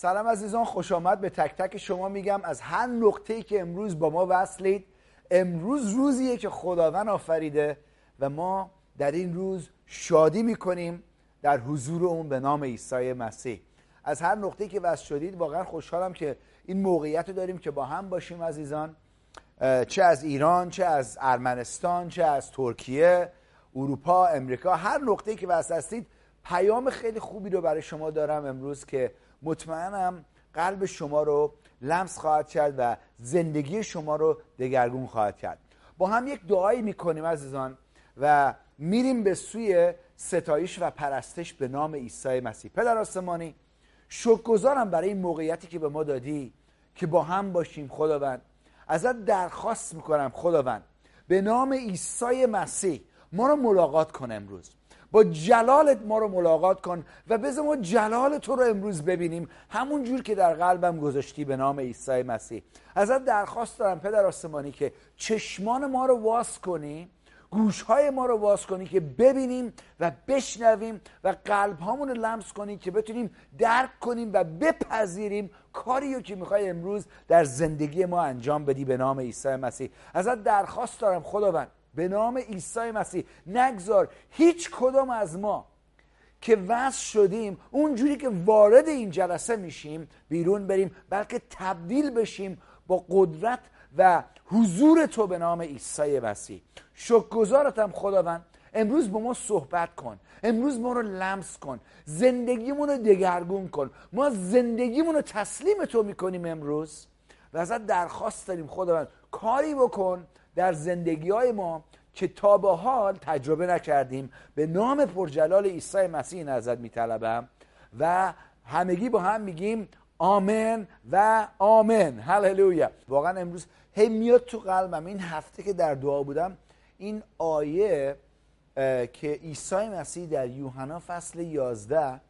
سلام عزیزان خوش آمد. به تک تک شما میگم از هر نقطه‌ای که امروز با ما وصلید امروز روزیه که خداوند آفریده و ما در این روز شادی می‌کنیم در حضور اون به نام عیسی مسیح. از هر نقطه‌ای که وصل شدید واقعا خوشحالم که این موقعیت رو داریم که با هم باشیم عزیزان. چه از ایران چه از ارمنستان چه از ترکیه اروپا امریکا هر نقطه‌ای که وصل هستید پیام خیلی خوبی رو برای شما دارم امروز که مطمئنم قلب شما رو لمس خواهد کرد و زندگی شما رو دگرگون خواهد کرد. با هم یک دعایی می‌کنیم عزیزان و میریم به سوی ستایش و پرستش به نام عیسی مسیح. پدر آسمانی شکرگزارم برای این موقعیتی که به ما دادی که با هم باشیم خداوند. ازت درخواست می‌کنم خداوند. به نام عیسی مسیح ما رو ملاقات کن امروز. با جلالت ما رو ملاقات کن و بذار ما جلال تو رو امروز ببینیم. همون جور که در قلبم گذاشتی به نام عیسی مسیح. ازت درخواست دارم پدر آسمانی که چشمان ما رو واس کنی گوشهای ما رو واس کنی که ببینیم و بشنویم و قلب رو لمس کنی که بتونیم درک کنیم و بپذیریم کاری رو که می‌خوای امروز در زندگی ما انجام بدی به نام عیسی مسیح. ازت درخواست دارم خداوند به نام عیسی مسیح. نگذار هیچ کدام از ما که وصل شدیم اونجوری که وارد این جلسه میشیم بیرون بریم بلکه تبدیل بشیم با قدرت و حضور تو به نام عیسی مسیح. شکرگزارتم خداوند. امروز با ما صحبت کن. امروز ما رو لمس کن. زندگیمون رو دگرگون کن. ما زندگیمون رو تسلیم تو می‌کنیم امروز. و ازت درخواست داریم خداوند. کاری بکن. در زندگی های ما که تا به حال تجربه نکردیم به نام پرجلال عیسی مسیح نظر میطلبم و همگی با هم میگیم آمن و آمن هللویا. واقعا امروز هی میاد تو قلبم. این هفته که در دعا بودم این آیه که عیسی مسیح در یوحنا فصل 11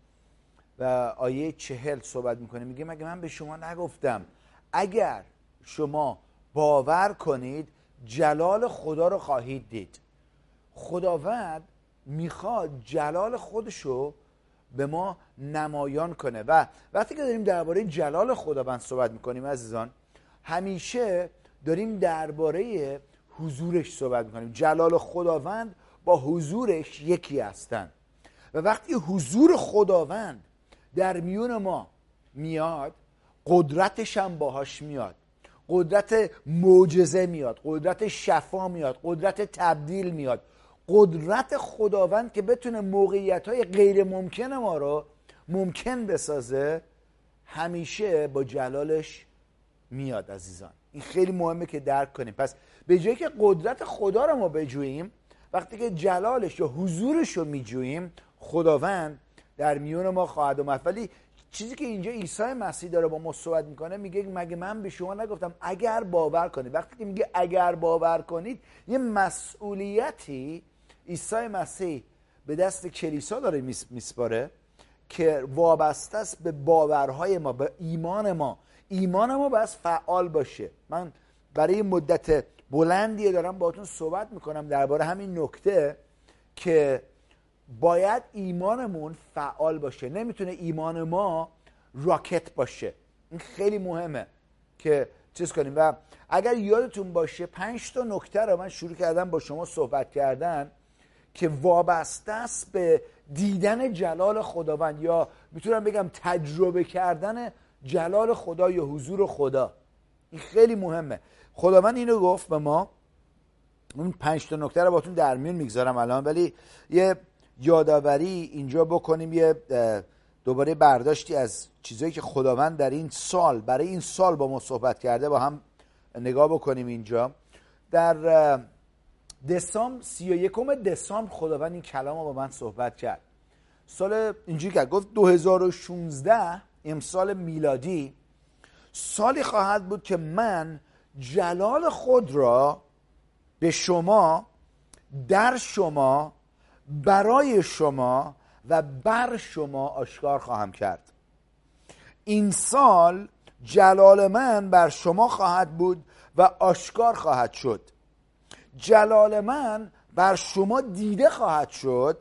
و آیه چهل صحبت می‌کنه میگه مگه من به شما نگفتم اگر شما باور کنید جلال خدا رو خواهید دید. خداوند می‌خواد جلال خودشو به ما نمایان کنه. و وقتی که داریم درباره جلال خداوند صحبت می‌کنیم عزیزان همیشه داریم درباره حضورش صحبت می‌کنیم. جلال خداوند با حضورش یکی هستن. و وقتی حضور خداوند در میون ما میاد قدرتش هم باهاش میاد. قدرت معجزه میاد قدرت شفا میاد قدرت تبدیل میاد. قدرت خداوند که بتونه موقعیت های غیر ممکن ما رو ممکن بسازه همیشه با جلالش میاد عزیزان. این خیلی مهمه که درک کنیم. پس به جایی که قدرت خدا رو ما بجوییم وقتی که جلالش یا حضورش رو میجوییم خداوند در میون ما خواهد اومد. ولی چیزی که اینجا عیسی مسیح داره با ما صحبت می‌کنه میگه مگه من به شما نگفتم اگر باور کنید؟ وقتی که میگه اگر باور کنید یه مسئولیتی عیسی مسیح به دست کلیسا داره میسپاره که وابسته است به باورهای ما به ایمان ما. ایمان ما باید فعال باشه. من برای مدت بلندی دارم باهاتون صحبت می‌کنم درباره همین نکته که باید ایمانمون فعال باشه. نمی‌تونه ایمان ما راکت باشه. این خیلی مهمه که چیز کنیم. و اگر یادتون باشه پنج تا نکته رو من شروع کردم با شما صحبت کردن که وابسته است به دیدن جلال خداوند یا می‌تونم بگم تجربه کردن جلال خدا یا حضور خدا. این خیلی مهمه. خداوند اینو گفت به ما. اون پنج تا نکته رو باتون در میون می‌گذارم الان ولی یه یادآوری اینجا بکنیم یه دوباره برداشتی از چیزایی که خداوند در این سال برای این سال با ما صحبت کرده با هم نگاه بکنیم اینجا. در دسامبر سی و یکم دسامبر خداوند این کلام رو با من صحبت کرد. سال اینجوری کرد گفت 2016 امسال میلادی سالی خواهد بود که من جلال خود را به شما در شما برای شما و بر شما آشکار خواهم کرد. این سال جلال من بر شما خواهد بود و آشکار خواهد شد. جلال من بر شما دیده خواهد شد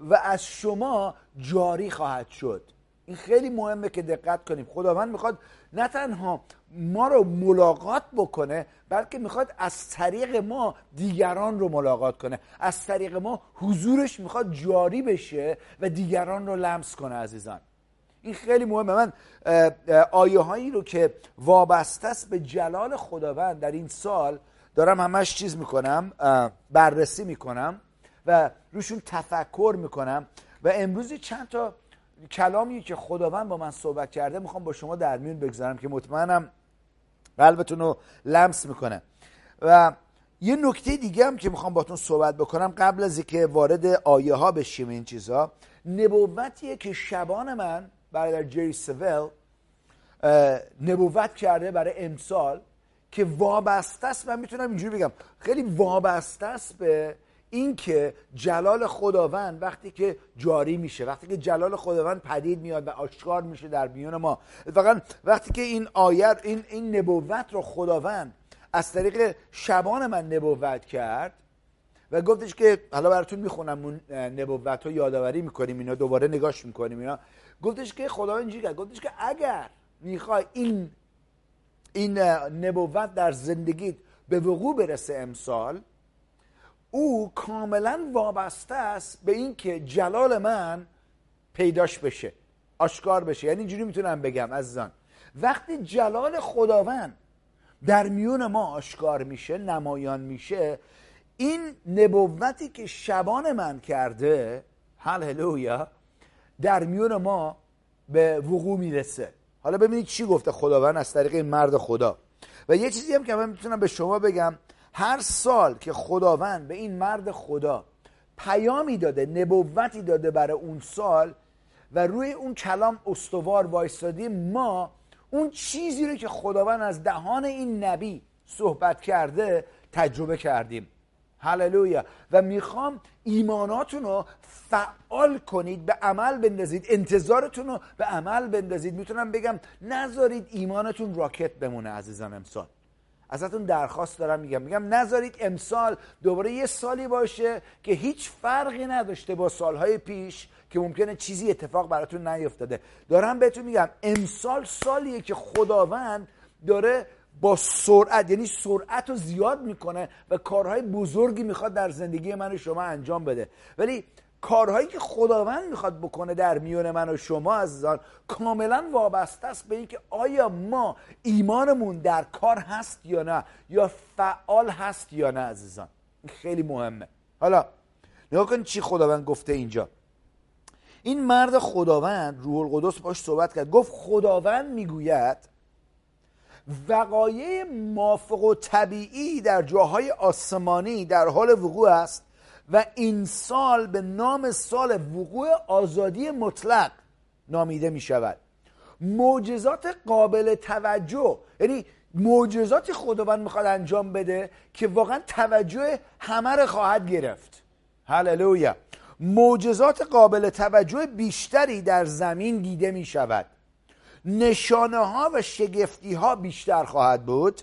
و از شما جاری خواهد شد. این خیلی مهمه که دقت کنیم. خداوند می‌خواد نه تنها ما رو ملاقات بکنه بلکه می‌خواد از طریق ما دیگران رو ملاقات کنه. از طریق ما حضورش می‌خواد جاری بشه و دیگران رو لمس کنه عزیزان. این خیلی مهمه. من آیه هایی رو که وابسته است به جلال خداوند در این سال دارم همش چیز می‌کنم بررسی می‌کنم و روشون تفکر می‌کنم. و امروز چند تا کلامی که خداوند با من صحبت کرده می‌خوام با شما در میون بگذارم که مطمئنم قلبتون رو لمس می‌کنه. و یه نکته دیگه هم که می‌خوام باتون صحبت بکنم قبل از اینکه وارد آیه ها بشیم این چیزها نبوتیه که شبان من برادر جری سویل نبوت کرده برای امسال که وابسته است. من می‌تونم اینجوری بگم. خیلی وابسته است به اینکه جلال خداوند وقتی که جاری میشه وقتی که جلال خداوند پدید میاد و آشکار میشه در میون ما. فقط وقتی که این آیت این این نبوت رو خداوند از طریق شبان من نبوت کرد و گفتش که حالا براتون می‌خونم اون نبوت رو یادآوری می‌کنیم اینا دوباره نگاش می‌کنیم اینا. گفتش که خدا اینجوری کرد؟ گفتش که اگر می‌خوای این این نبوت در زندگیت به وقوع برسه امسال او کاملا وابسته است به اینکه جلال من پیداش بشه آشکار بشه. یعنی اینجوری می‌تونم بگم عزیزان. وقتی جلال خداوند در میون ما آشکار میشه نمایان میشه این نبوتی که شبان من کرده هللویا در میون ما به وقوع می‌رسه. حالا ببینید چی گفته خداوند از طریق مرد خدا. و یه چیزی هم که من می‌تونم به شما بگم هر سال که خداوند به این مرد خدا پیامی داده نبوتی داده برای اون سال و روی اون کلام استوار وایستادی ما اون چیزی رو که خداوند از دهان این نبی صحبت کرده تجربه کردیم. هللویا. و می‌خوام ایماناتون رو فعال کنید به عمل بندازید انتظارتون رو به عمل بندازید. می‌تونم بگم نذارید ایمانتون راکت بمونه عزیزان امسال. ازتون درخواست دارم میگم. میگم نذارید امسال دوباره یه سالی باشه که هیچ فرقی نداشته با سالهای پیش که ممکنه چیزی اتفاق براتون نیفتاده. دارم بهتون میگم امسال سالیه که خداوند داره با سرعت یعنی سرعت رو زیاد می‌کنه و کارهای بزرگی می‌خواد در زندگی من و شما انجام بده. ولی کارهایی که خداوند می‌خواد بکنه در میون من و شما عزیزان کاملا وابسته است به اینکه آیا ما ایمانمون در کار هست یا نه یا فعال هست یا نه عزیزان. خیلی مهمه. حالا نگاه کنید چی خداوند گفته اینجا. این مرد خداوند روح القدس باش صحبت کرد. گفت خداوند می‌گوید وقایع مافق و طبیعی در جاهای آسمانی در حال وقوع است. و این سال به نام سال وقوع آزادی مطلق نامیده می شود معجزات قابل توجه یعنی معجزات خداوند می‌خواد انجام بده که واقعا توجه همه رو خواهد گرفت. هللویا. معجزات قابل توجه بیشتری در زمین دیده می شود نشانه ها و شگفتی ها بیشتر خواهد بود.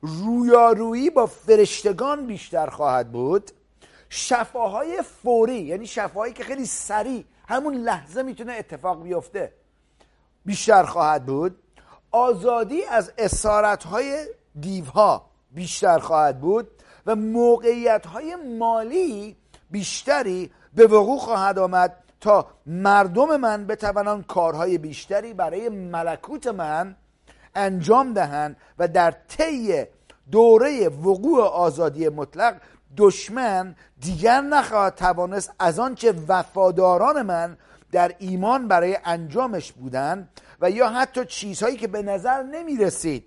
رویارویی با فرشتگان بیشتر خواهد بود. شفاهای فوری یعنی شفاهایی که خیلی سریع همون لحظه می‌تونه اتفاق بیفته. بیشتر خواهد بود. آزادی از اسارت های دیوها بیشتر خواهد بود و موقعیت های مالی بیشتری به وقوع خواهد آمد تا مردم من بتوانند کارهای بیشتری برای ملکوت من انجام دهند و در طی دوره وقوع آزادی مطلق دشمن دیگر نخواهد توانست از آنچه وفاداران من در ایمان برای انجامش بودند و یا حتی چیزهایی که به نظر نمی رسید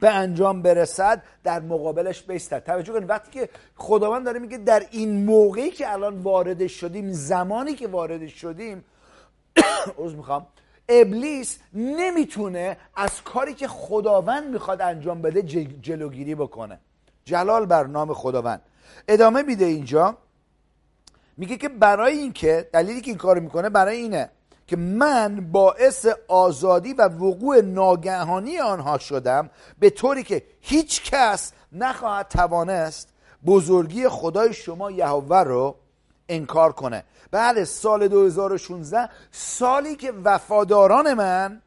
به انجام برسد در مقابلش بیستد. توجه کنید وقتی که خداوند داره میگه در این موقعی که الان وارد شدیم زمانی که وارد شدیم عوض می‌خوام ابلیس نمی‌تونه از کاری که خداوند می‌خواد انجام بده جلوگیری بکنه. جلال بر نام خداوند. ادامه میده اینجا. میگه که برای اینکه دلیلی که این کار می‌کنه برای اینه که من باعث آزادی و وقوع ناگهانی آنها شدم به طوری که هیچ کس نخواهد توانست بزرگی خدای شما یهوه رو انکار کنه. بله سال 2016 سالی که وفاداران من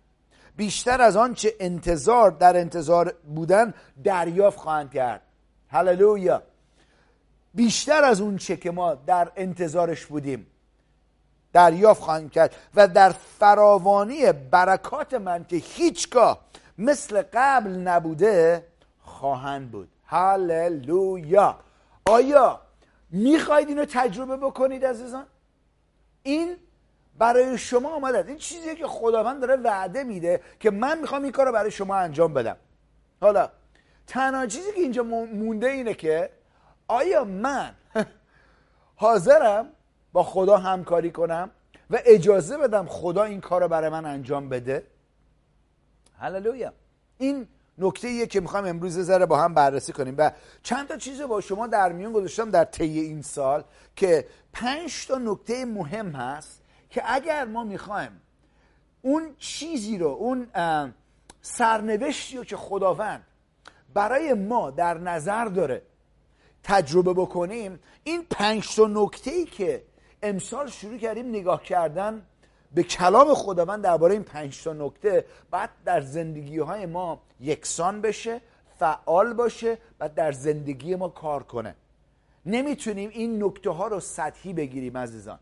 بیشتر از آن چه انتظار در انتظار بودن دریافت خواهند کرد. هللویا. بیشتر از اون چه که ما در انتظارش بودیم دریافت خواهند کرد و در فراوانی برکات من که هیچگاه مثل قبل نبوده خواهند بود. هللویا. آیا می‌خواید اینو تجربه بکنید عزیزان؟ این برای شما آمده. این چیزی که خداوند داره وعده میده که من می‌خوام این کار رو برای شما انجام بدم. حالا تنها چیزی که اینجا مونده اینه که آیا من حاضرم با خدا همکاری کنم و اجازه بدم خدا این کار رو برای من انجام بده؟ هللویا. این نکته ایه که می‌خوام امروز ذره با هم بررسی کنیم. و چند تا چیز با شما در میون گذاشتم در طی این سال که پنج تا نکته مهم هست که اگر ما می‌خوایم اون چیزی رو اون سرنوشتی رو که خداوند برای ما در نظر داره تجربه بکنیم این پنج تا نکته ای که امسال شروع کردیم نگاه کردن به کلام خداوند درباره این پنج تا نکته بعد در زندگی های ما یکسان بشه فعال باشه و در زندگی ما کار کنه. نمی‌تونیم این نکته ها رو سطحی بگیریم عزیزان.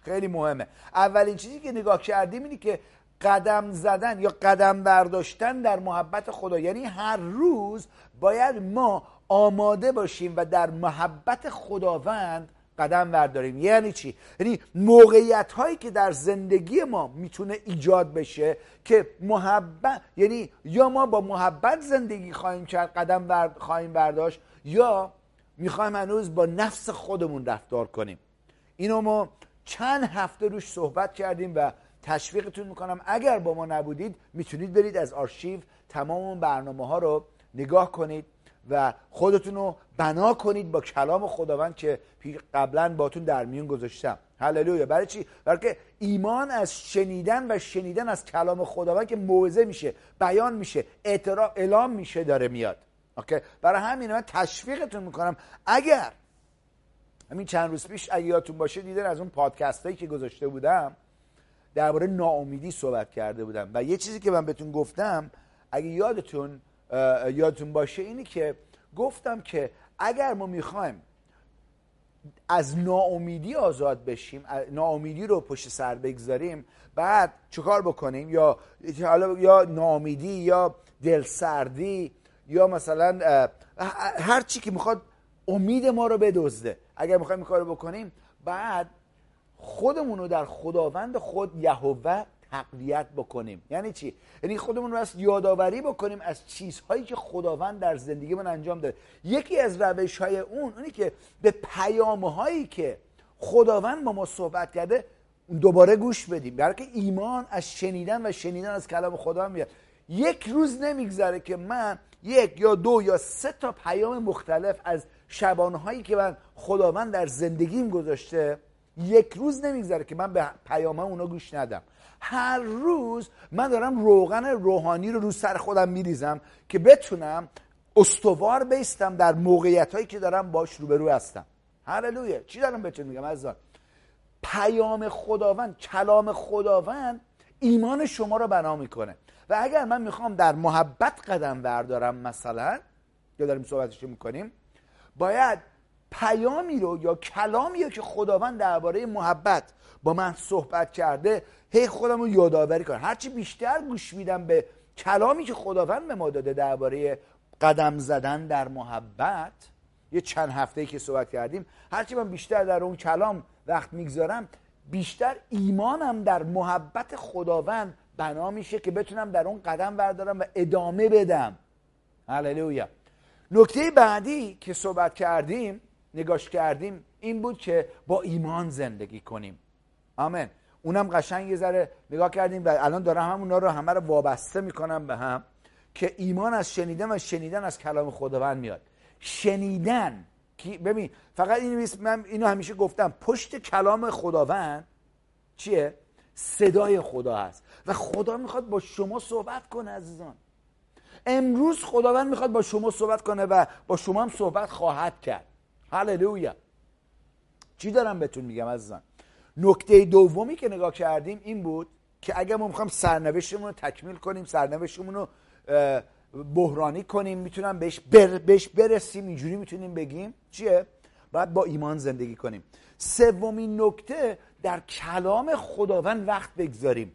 خیلی مهمه. اولین چیزی که نگاه کردیم اینه که قدم زدن یا قدم برداشتن در محبت خدا. یعنی هر روز باید ما آماده باشیم و در محبت خداوند قدم برداریم. یعنی چی؟ یعنی موقعیت هایی که در زندگی ما می‌تونه ایجاد بشه که محبت یعنی یا ما با محبت زندگی خواهیم کرد قدم خواهیم برداشت یا می‌خوایم هنوز با نفس خودمون رفتار کنیم. اینو ما چند هفته روش صحبت کردیم و تشویقتون می‌کنم. اگر با ما نبودید می‌تونید برید از آرشیو تمام اون برنامه ها رو نگاه کنید و خودتون رو بنا کنید با کلام خداوند که قبلا باتون در میون گذاشتم. هللویا. برای چی؟ برای ایمان از شنیدن و شنیدن از کلام خداوند که موعظه میشه بیان میشه اعتراف اعلام میشه داره میاد. اوکی؟ برای همین من تشویقتون می‌کنم. اگر همین چند روز پیش اگه یادتون باشه دیدن از اون پادکست هایی که گذاشته بودم درباره ناامیدی صحبت کرده بودم. و یه چیزی که من بهتون گفتم اگه یادتون یادتون باشه اینی که گفتم که اگر ما می‌خوایم از ناامیدی آزاد بشیم ناامیدی رو پشت سر بگذاریم بعد چکار بکنیم؟ یا یا ناامیدی یا دلسردی یا مثلا هر چی که می‌خواد امید ما رو بدزده. اگر می‌خوایم این کارو بکنیم بعد خودمون رو در خداوند خود یهوه تقویت بکنیم. یعنی چی؟ یعنی خودمون رو از یادآوری بکنیم از چیزهایی که خداوند در زندگی من انجام داده. یکی از روش های اون اونی که به پیام هایی که خداوند با ما صحبت کرده دوباره گوش بدیم. که ایمان از شنیدن و شنیدن از کلام خدا میاد. یک روز نمیگذره که من یک یا دو یا سه تا پیام مختلف از شبانهایی که من خداوند در زندگیم گذاشته یک روز نمیگذره که من به پیام اونا گوش ندم. هر روز من دارم روغن روحانی رو رو سر خودم میریزم که بتونم استوار بیستم در موقعیت هایی که دارم باش روبرو هستم. هللویا چی دارم بهتون میگم عزیزان؟ پیام خداوند کلام خداوند ایمان شما رو بنا می‌کنه. و اگر من می‌خوام در محبت قدم بردارم مثلا یا داریم صحبتش می‌کنیم باید پیامی رو یا کلامی رو که خداوند درباره محبت با من صحبت کرده هی خودم رو یادآوری کنم. هرچی بیشتر گوش میدم به کلامی که خداوند به ما داده درباره قدم زدن در محبت یه چند هفته که صحبت کردیم هرچی من بیشتر در اون کلام وقت می‌گذارم بیشتر ایمانم در محبت خداوند بنا میشه که بتونم در اون قدم بردارم و ادامه بدم. هللویا. نکته بعدی که صحبت کردیم نگاش کردیم این بود که با ایمان زندگی کنیم. آمین. اونم قشنگ یه ذره نگاه کردیم و الان دارم همونا رو همه رو وابسته می‌کنم به هم که ایمان از شنیدن و شنیدن از کلام خداوند میاد. شنیدن ببین فقط این من اینو همیشه گفتم پشت کلام خداوند چیه؟ صدای خدا هست. و خدا می‌خواد با شما صحبت کنه عزیزان. امروز خداوند می‌خواد با شما صحبت کنه و با شما هم صحبت خواهد کرد. هللویا. چی دارم بهتون میگم عزیزان؟ نکته دومی که نگاه کردیم این بود که اگر ما می‌خوام سرنوشتمون رو تکمیل کنیم سرنوشتمون رو بحرانی کنیم می‌تونم بهش, بر بهش برسیم اینجوری می‌تونیم بگیم. چیه؟ باید با ایمان زندگی کنیم. سومین نکته در کلام خداوند وقت بگذاریم.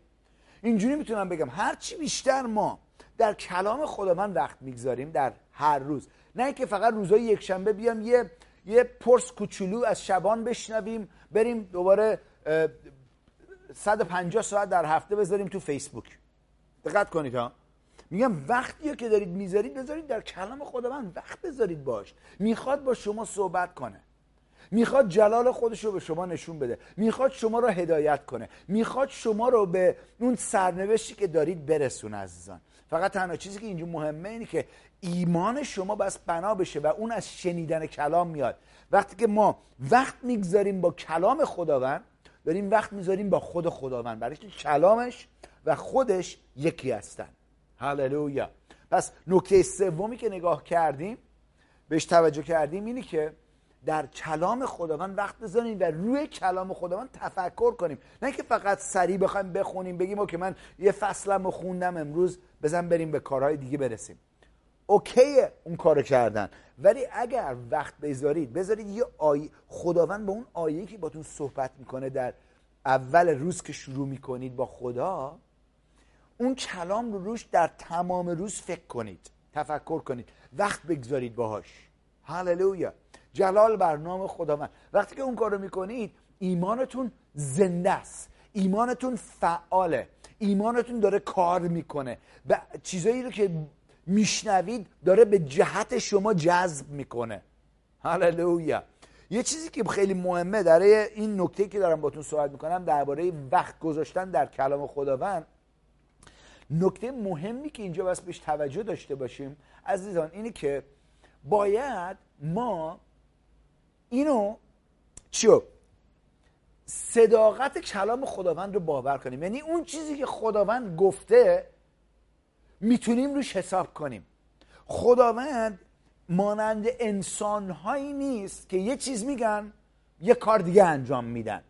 اینجوری می‌تونم بگم هرچی بیشتر ما در کلام خداوند وقت می‌گذاریم در هر روز. نه اینکه فقط روزهای یکشنبه بیام یه یه پرس کوچولو از شبان بشنویم بریم دوباره 150 ساعت در هفته بذاریم تو فیسبوک. دقت کنید ها. میگم وقتی که دارید می‌ذارید بذارید در کلام خداوند وقت بذارید باش. می‌خواد با شما صحبت کنه. می‌خواد جلال خودش رو به شما نشون بده. می‌خواد شما رو هدایت کنه. می‌خواد شما رو به اون سرنوشتی که دارید برسونه عزیزان. فقط تنها چیزی که اینجا مهمه اینه که ایمان شما بس بنا بشه و اون از شنیدن کلام میاد. وقتی که ما وقت می‌گذاریم با کلام خداوند داریم وقت می‌ذاریم با خود خداوند. برای کلامش و خودش یکی هستن. هللویا. پس نکته سومی که نگاه کردیم بهش توجه کردیم اینی که در کلام خداوند وقت بذاریم و روی کلام خداوند تفکر کنیم. نه که فقط سریع بخوایم بخونیم بگیم که من یه فصلم رو خوندم امروز بزن بریم به کارهای دیگه برسیم. اوکیه اون کارو کردن. ولی اگر وقت بذارید بذارید یه آیه خداوند به اون آیه که باتون صحبت می‌کنه در اول روز که شروع می‌کنید با خدا اون کلام رو روش در تمام روز فکر کنید تفکر کنید. وقت بگذارید باهاش. هللویا. جلال بر نام خداوند. وقتی که اون کارو می‌کنید ایمانتون زنده است. ایمانتون فعاله. ایمانتون داره کار می‌کنه. و چیزایی رو که میشنوید داره به جهت شما جذب می‌کنه. هللویا. یه چیزی که خیلی مهمه در این نکته که دارم باتون صحبت می‌کنم درباره وقت گذاشتن در کلام خداوند. نکته مهمی که اینجا بس بهش توجه داشته باشیم عزیزان اینه که باید ما اینو چیو؟ صداقت کلام خداوند رو باور کنیم. یعنی اون چیزی که خداوند گفته می‌تونیم روش حساب کنیم. خداوند مانند انسانهایی نیست که یه چیز میگن یه کار دیگه انجام میدن.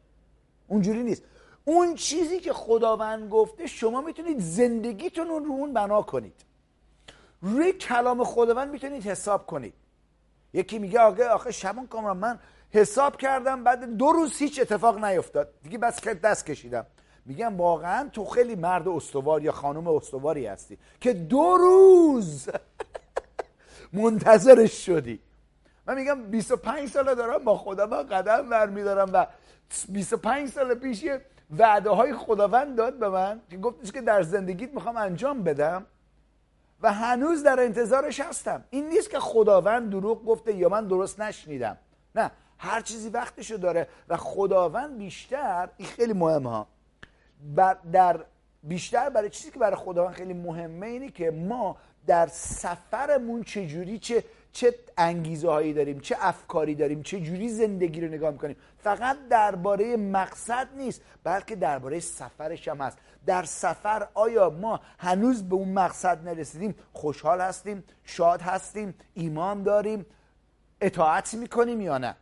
اونجوری نیست. اون چیزی که خداوند گفته شما می‌تونید زندگیتون رو اون بنا کنید. روی کلام خداوند می‌تونید حساب کنید. یکی میگه آقا آخه شبان کامران من حساب کردم بعد دو روز هیچ اتفاق نیفتاد. دیگه بس دست کشیدم. میگم واقعا تو خیلی مرد استوار یا خانم استواری هستی که دو روز منتظرش شدی. من میگم 25 ساله دارم با با قدم برمیدارم و 25 سال پیش وعده های خداوند داد به من که گفتش که در زندگیت می‌خوام انجام بدم. و هنوز در انتظارش هستم. این نیست که خداوند دروغ گفته یا من درست نشنیدم. نه هر چیزی وقتشو داره و خداوند بیشتر این خیلی مهمه ها. در بیشتر برای چیزی که برای خداوند خیلی مهمه اینه که ما در سفرمون چجوری چه چه انگیزه هایی داریم چه افکاری داریم چه جوری زندگی رو نگاه می‌کنیم. فقط درباره مقصد نیست بلکه درباره سفرش هم هست. در سفر آیا ما هنوز به اون مقصد نرسیدیم؟ خوشحال هستیم شاد هستیم ایمان داریم اطاعت می‌کنیم یا نه؟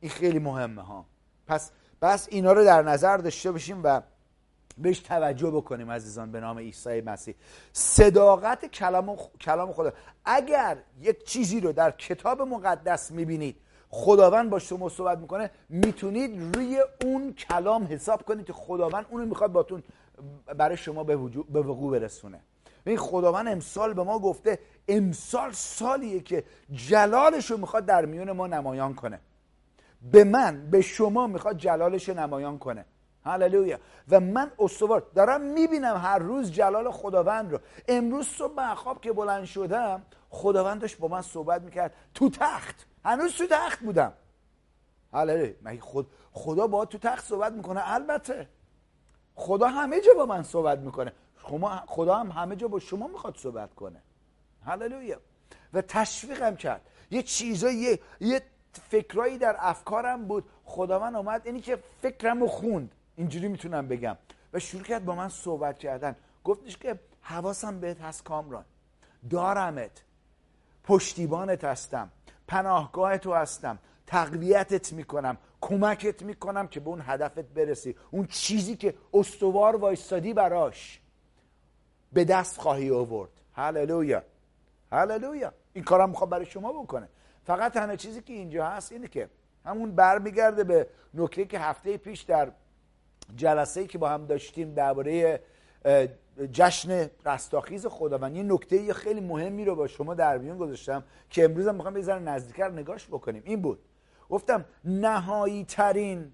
این خیلی مهمه ها. پس بس اینا رو در نظر داشته باشیم و بهش توجه بکنیم عزیزان به نام عیسی مسیح. صداقت کلام, کلام خدا. اگر یک چیزی رو در کتاب مقدس می‌بینید خداوند با شما صحبت می‌کنه می‌تونید روی اون کلام حساب کنید که خداوند اونو می‌خواد باتون برای شما به, به وقوع برسونه. این خداوند امسال به ما گفته امسال سالیه که جلالش رو می‌خواد در میون ما نمایان کنه. به من به شما می‌خواد جلالش رو نمایان کنه. هللویا و من استوار دارم می‌بینم هر روز جلال خداوند رو. امروز صبح خواب که بلند شدم خداوند داشت با من صحبت می‌کرد. تو تخت. هنوز تو تخت بودم. هللویا مگه خود خدا با تو تخت صحبت می‌کنه. البته. خدا همه جا با من صحبت می‌کنه. خدا هم همه جا با شما می‌خواد صحبت کنه. هللویا و تشویقم کرد. یه چیزایی یه, یه فکرایی در افکارم بود. خداوند اومد. اینی که فکرم رو خوند. اینجوری می‌تونم بگم. و شروع کرد با من صحبت کردن. گفتش که حواسم بهت هست کامران. دارمت. پشتیبانت هستم. پناهگاه تو هستم. تقویتت می‌کنم. کمکت می‌کنم که به اون هدفت برسی. اون چیزی که استوار وایستادی براش. به دست خواهی آورد. هللویا. هللویا. این کارم می‌خوام برای شما بکنه. فقط تنها چیزی که اینجا هست اینه که همون برمیگرده به نکته که هفته پیش در جلسه که با هم داشتیم درباره جشن رستاخیز خداوند یه نکته خیلی مهمی رو با شما در میون گذاشتم که امروز هم می‌خوام یه نزدیکتر نگاش بکنیم. این بود. گفتم نهایی ترین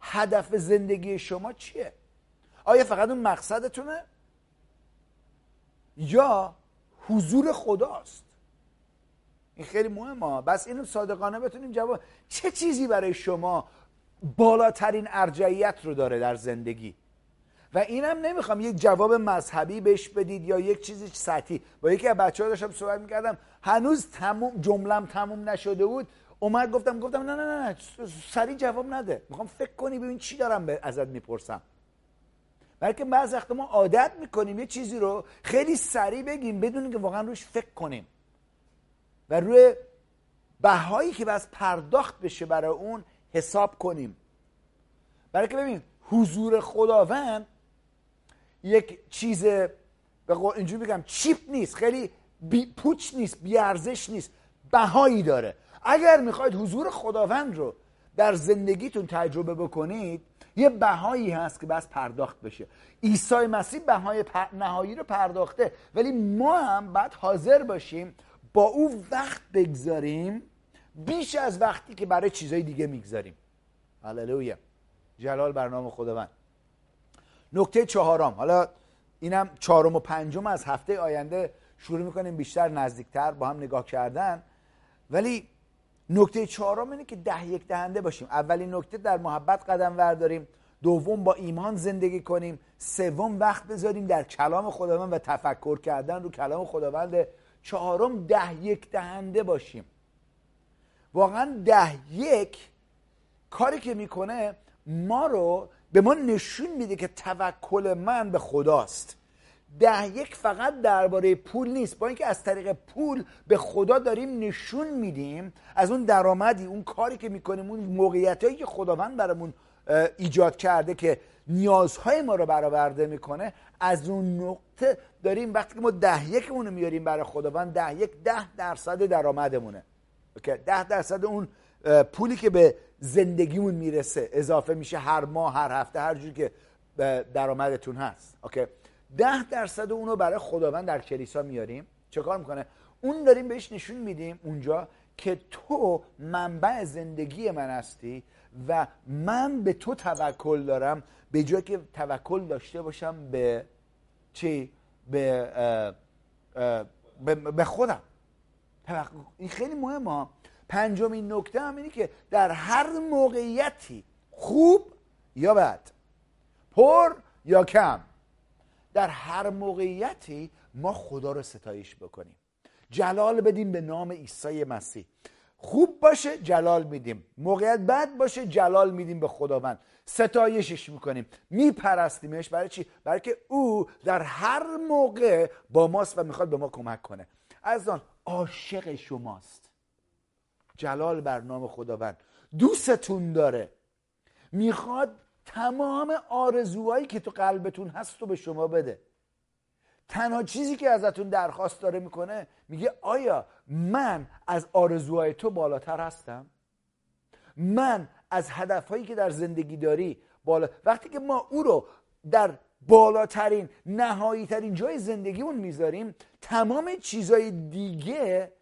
هدف زندگی شما چیه؟ آیا فقط اون مقصدتونه؟ یا حضور خداست؟ این خیلی مهمه. بس اینو صادقانه بتونیم جواب چه چیزی برای شما بالاترین ارجعیت رو داره در زندگی. و اینم نمی‌خوام یک جواب مذهبی بهش بدید یا یک چیزی سطحی. با یکی از بچه ها داشتم صحبت می‌کردم هنوز تموم جملم تموم نشده بود. اومد گفتم گفتم نه نه نه سریع جواب نده. می‌خوام فکر کنی ببین چی دارم به ازت می‌پرسم. بلکه بعض وقت ما عادت می‌کنیم یه چیزی رو خیلی سریع بگیم بدون که واقعا روش فکر کنیم. و روی بهایی که بس پرداخت بشه برای اون حساب کنیم. برای که ببین حضور خداوند یک چیز به اینجوری بگم چیپ نیست خیلی بی پوچ نیست بیارزش نیست بهایی داره. اگر می‌خواید حضور خداوند رو در زندگیتون تجربه بکنید یه بهایی هست که بس پرداخت بشه. عیسی مسیح بهای نهایی رو پرداخته ولی ما هم باید حاضر باشیم با او وقت بگذاریم بیش از وقتی که برای چیزهای دیگه می‌گذاریم. هللویا. جلال برنامه خداوند. نکته چهارم. حالا اینم چهارم و پنجم از هفته آینده شروع می‌کنیم بیشتر نزدیکتر با هم نگاه کردن. ولی نکته چهارم اینه که ده یک دهنده باشیم. اولین نکته در محبت قدم ورداریم دوم با ایمان زندگی کنیم. سوم وقت بذاریم در کلام خداوند و تفکر کردن رو کلام خداوند. چهارم ده یک دهنده باشیم. واقعا ده یک کاری که می‌کنه ما رو به ما نشون میده که توکل من به خداست. ده یک فقط درباره پول نیست. با اینکه از طریق پول به خدا داریم نشون میدیم از اون درآمدی اون کاری که می‌کنیم اون موقعیت هایی که خداوند برامون ایجاد کرده که نیازهای ما رو برآورده می‌کنه از اون نقطه داریم وقتی که ما ده یکمون رو میاریم برای خداوند ده یک ده درصد درآمدمونه. ده درصد اون پولی که به زندگیمون می‌رسه اضافه میشه هر ماه هر هفته هر جور که درآمدتون هست. اوکی ده درصد اونو برای خداوند در کلیسا میاریم. چه کار می‌کنه؟ اون داریم بهش نشون میدیم اونجا که تو منبع زندگی من هستی و من به تو توکل دارم به جای که توکل داشته باشم به چی؟ به به خودم. این خیلی مهمه. پنجمین نکته هم اینه که در هر موقعیتی خوب یا بد پر یا کم در هر موقعیتی ما خدا رو ستایش بکنیم. جلال بدیم به نام عیسی مسیح. خوب باشه جلال میدیم. موقعیت بد باشه جلال میدیم به خداوند. ستایشش می‌کنیم. میپرستیمش برای چی؟ برای که او در هر موقع با ماست و می‌خواد به ما کمک کنه. از آن عاشق شماست. جلال بر نام خداوند. دوستتون داره. می‌خواد تمام آرزوهایی که تو قلبتون هست رو به شما بده. تنها چیزی که ازتون درخواست داره می‌کنه میگه آیا من از آرزوهای تو بالاتر هستم؟ من از هدفهایی که در زندگی داری بالا وقتی که ما او رو در بالاترین نهایی ترین جای زندگیمون می‌ذاریم. تمام چیزهای دیگه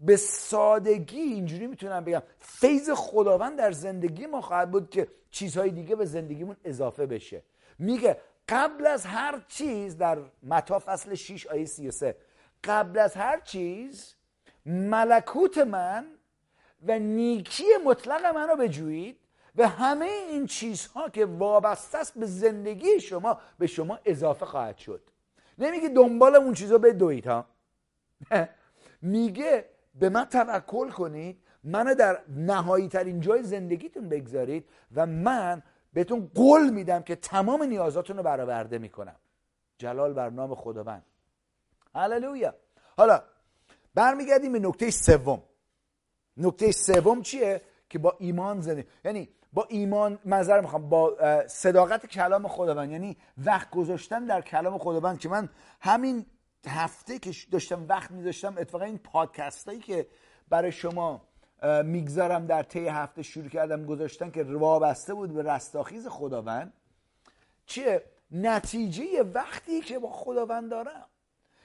به سادگی اینجوری می‌تونم بگم. فیض خداوند در زندگی ما خواهد بود که چیزهای دیگه به زندگیمون اضافه بشه. میگه قبل از هر چیز در متا فصل 6 آیه 33 قبل از هر چیز ملکوت من و نیکی مطلق من رو بجویید. و همه این چیزها که وابسته است به زندگی شما به شما اضافه خواهد شد. نمیگه دنبال اون چیزا بدوید ها؟ میگه به من توکل کنید منو در نهایی ترین جای زندگیتون بگذارید و من بهتون قول میدم که تمام نیازاتون رو برآورده می‌کنم. جلال بر نام خداوند. هللویا. حالا برمیگردیم به نکته سوم. نکته سوم چیه؟ که با ایمان زندگی یعنی با ایمان نظر می‌خوام. با صداقت کلام خداوند. یعنی وقت گذاشتن در کلام خداوند که من همین هفته که داشتم وقت میذاشتم اتفاقا این پادکست هایی که برای شما می‌گذارم در طی هفته شروع کردم گذاشتن که وابسته بود به رستاخیز خداوند چیه؟ نتیجه وقتی که با خداوند دارم.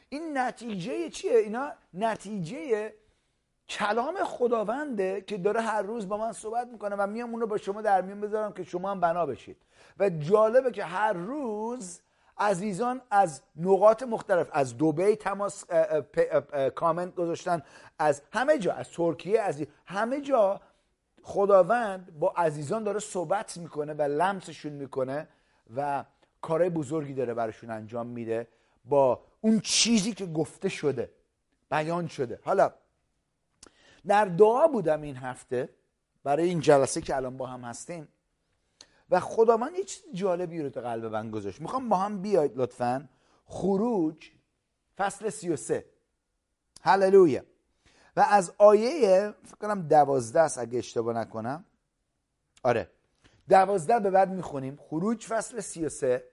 این نتیجه چیه؟ اینا نتیجه کلام خداونده که داره هر روز با من صحبت می‌کنه و میام اونو با شما در میون بذارم که شما هم بنا بشید. و جالبه که هر روز عزیزان از نقاط مختلف از دوبی تماس کامنت گذاشتن از همه جا از ترکیه از همه جا خداوند با عزیزان داره صحبت می‌کنه و لمسشون می‌کنه و کارهای بزرگی داره براشون انجام میده با اون چیزی که گفته شده بیان شده. حالا در دعا بودم این هفته برای این جلسه که الان با هم هستیم. و خداوند یه چیز جالبی رو تو قلب من گذاشت. می‌خوام با هم بیاید لطفا. خروج فصل 33 هللویا. و از آیه فکر کنم دوازده است اگه اشتباه نکنم. آره. دوازده به بعد می‌خونیم. خروج فصل 33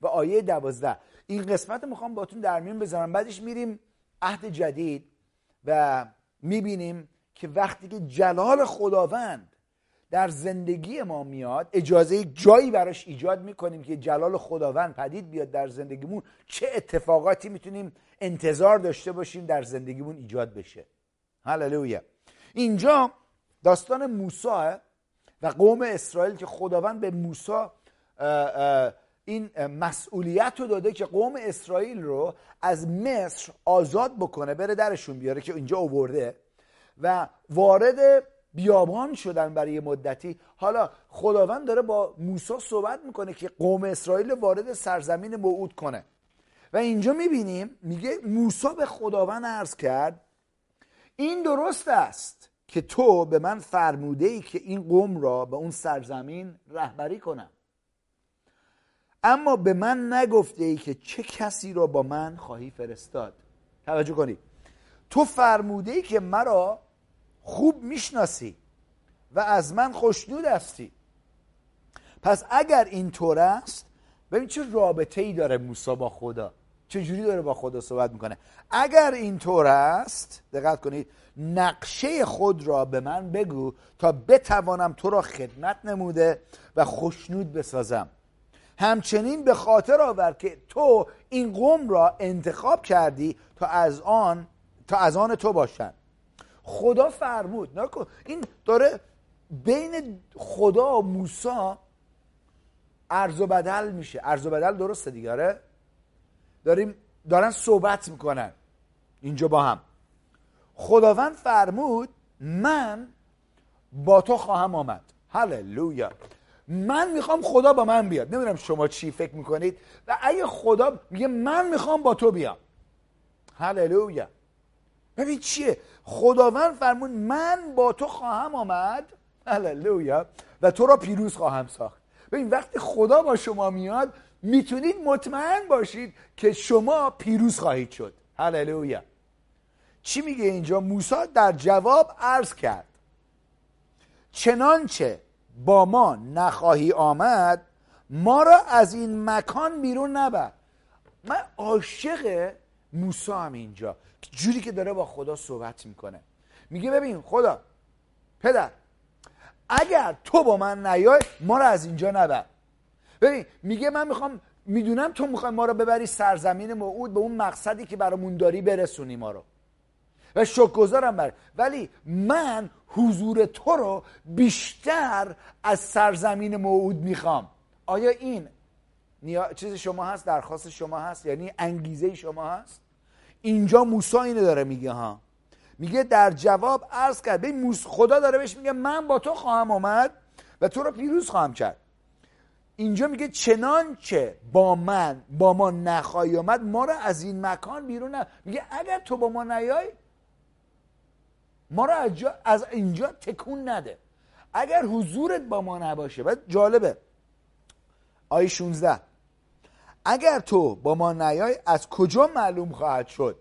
و آیه دوازده. این قسمت می‌خوام باتون در میون بذارم. بعدش میریم عهد جدید و می‌بینیم که وقتی که جلال خداوند در زندگی ما میاد اجازه جایی براش ایجاد می‌کنیم که جلال خداوند پدید بیاد در زندگیمون چه اتفاقاتی می‌تونیم انتظار داشته باشیم در زندگیمون ایجاد بشه؟ هللویا. اینجا داستان موسی و قوم اسرائیل که خداوند به موسی این مسئولیت رو داده که قوم اسرائیل رو از مصر آزاد بکنه بره درشون بیاره که اینجا اوورده و وارد بیابان شدن برای مدتی. حالا خداوند داره با موسی صحبت می‌کنه که قوم اسرائیل وارد سرزمین موعود کنه. و اینجا می‌بینیم میگه موسی به خداوند عرض کرد این درست است که تو به من فرموده ای که این قوم را به اون سرزمین رهبری کنم. اما به من نگفته ای که چه کسی را با من خواهی فرستاد. توجه کنید. تو فرموده ای که مرا خوب می‌شناسی و از من خوشنود هستی. پس اگر اینطور است ببین چه رابطه ای داره موسی با خدا. چجوری داره با خدا صحبت می‌کنه. اگر اینطور است دقت کنید نقشه خود را به من بگو تا بتوانم تو را خدمت نموده و خوشنود بسازم. همچنین به خاطر آور که تو این قوم را انتخاب کردی تا از آن تا از آن تو باشند. خدا فرمود. نکن این داره بین خدا و موسی ارز و بدل میشه. ارز و بدل درسته دیگه آره؟ داریم دارن صحبت می‌کنن اینجا با هم. خداوند فرمود من با تو خواهم آمد. هللویا. من می‌خوام خدا با من بیاد. نمی‌دونم شما چی فکر می‌کنید. و اگه خدا میگه من می‌خوام با تو بیام. هللویا. ببین چیه؟ خداوند فرمون من با تو خواهم آمد. هللویا. و تو را پیروز خواهم ساخت. ببین وقتی خدا با شما میاد می‌تونید مطمئن باشید که شما پیروز خواهید شد. هللویا. چی میگه اینجا؟ موسی در جواب عرض کرد. چنانچه با ما نخواهی آمد ما را از این مکان بیرون نبر. من عاشق موسی هم اینجا. جوری که داره با خدا صحبت می‌کنه. میگه ببین خدا پدر اگر تو با من نیای ما رو از اینجا نبر. ببین میگه من می‌خوام می‌دونم تو می‌خوای ما رو ببری سرزمین موعود به اون مقصدی که برامون داری برسونی ما رو. و شکرگزارم بر ولی من حضور تو رو بیشتر از سرزمین موعود می‌خوام. آیا این نیا... چیز شما هست؟ درخواست شما هست؟ یعنی انگیزه شما هست؟ اینجا موسی اینو داره میگه ها. میگه در جواب عرض کرد ببین خدا داره بهش میگه من با تو خواهم آمد و تو رو پیروز خواهم کرد. اینجا میگه چنانچه با من با ما نخواهی آمد ما رو از این مکان بیرون نه میگه اگر تو با ما نیای ما رو از, از اینجا تکون نده. اگر حضورت با ما نباشه و جالبه آیه 16 اگر تو با ما نیای از کجا معلوم خواهد شد؟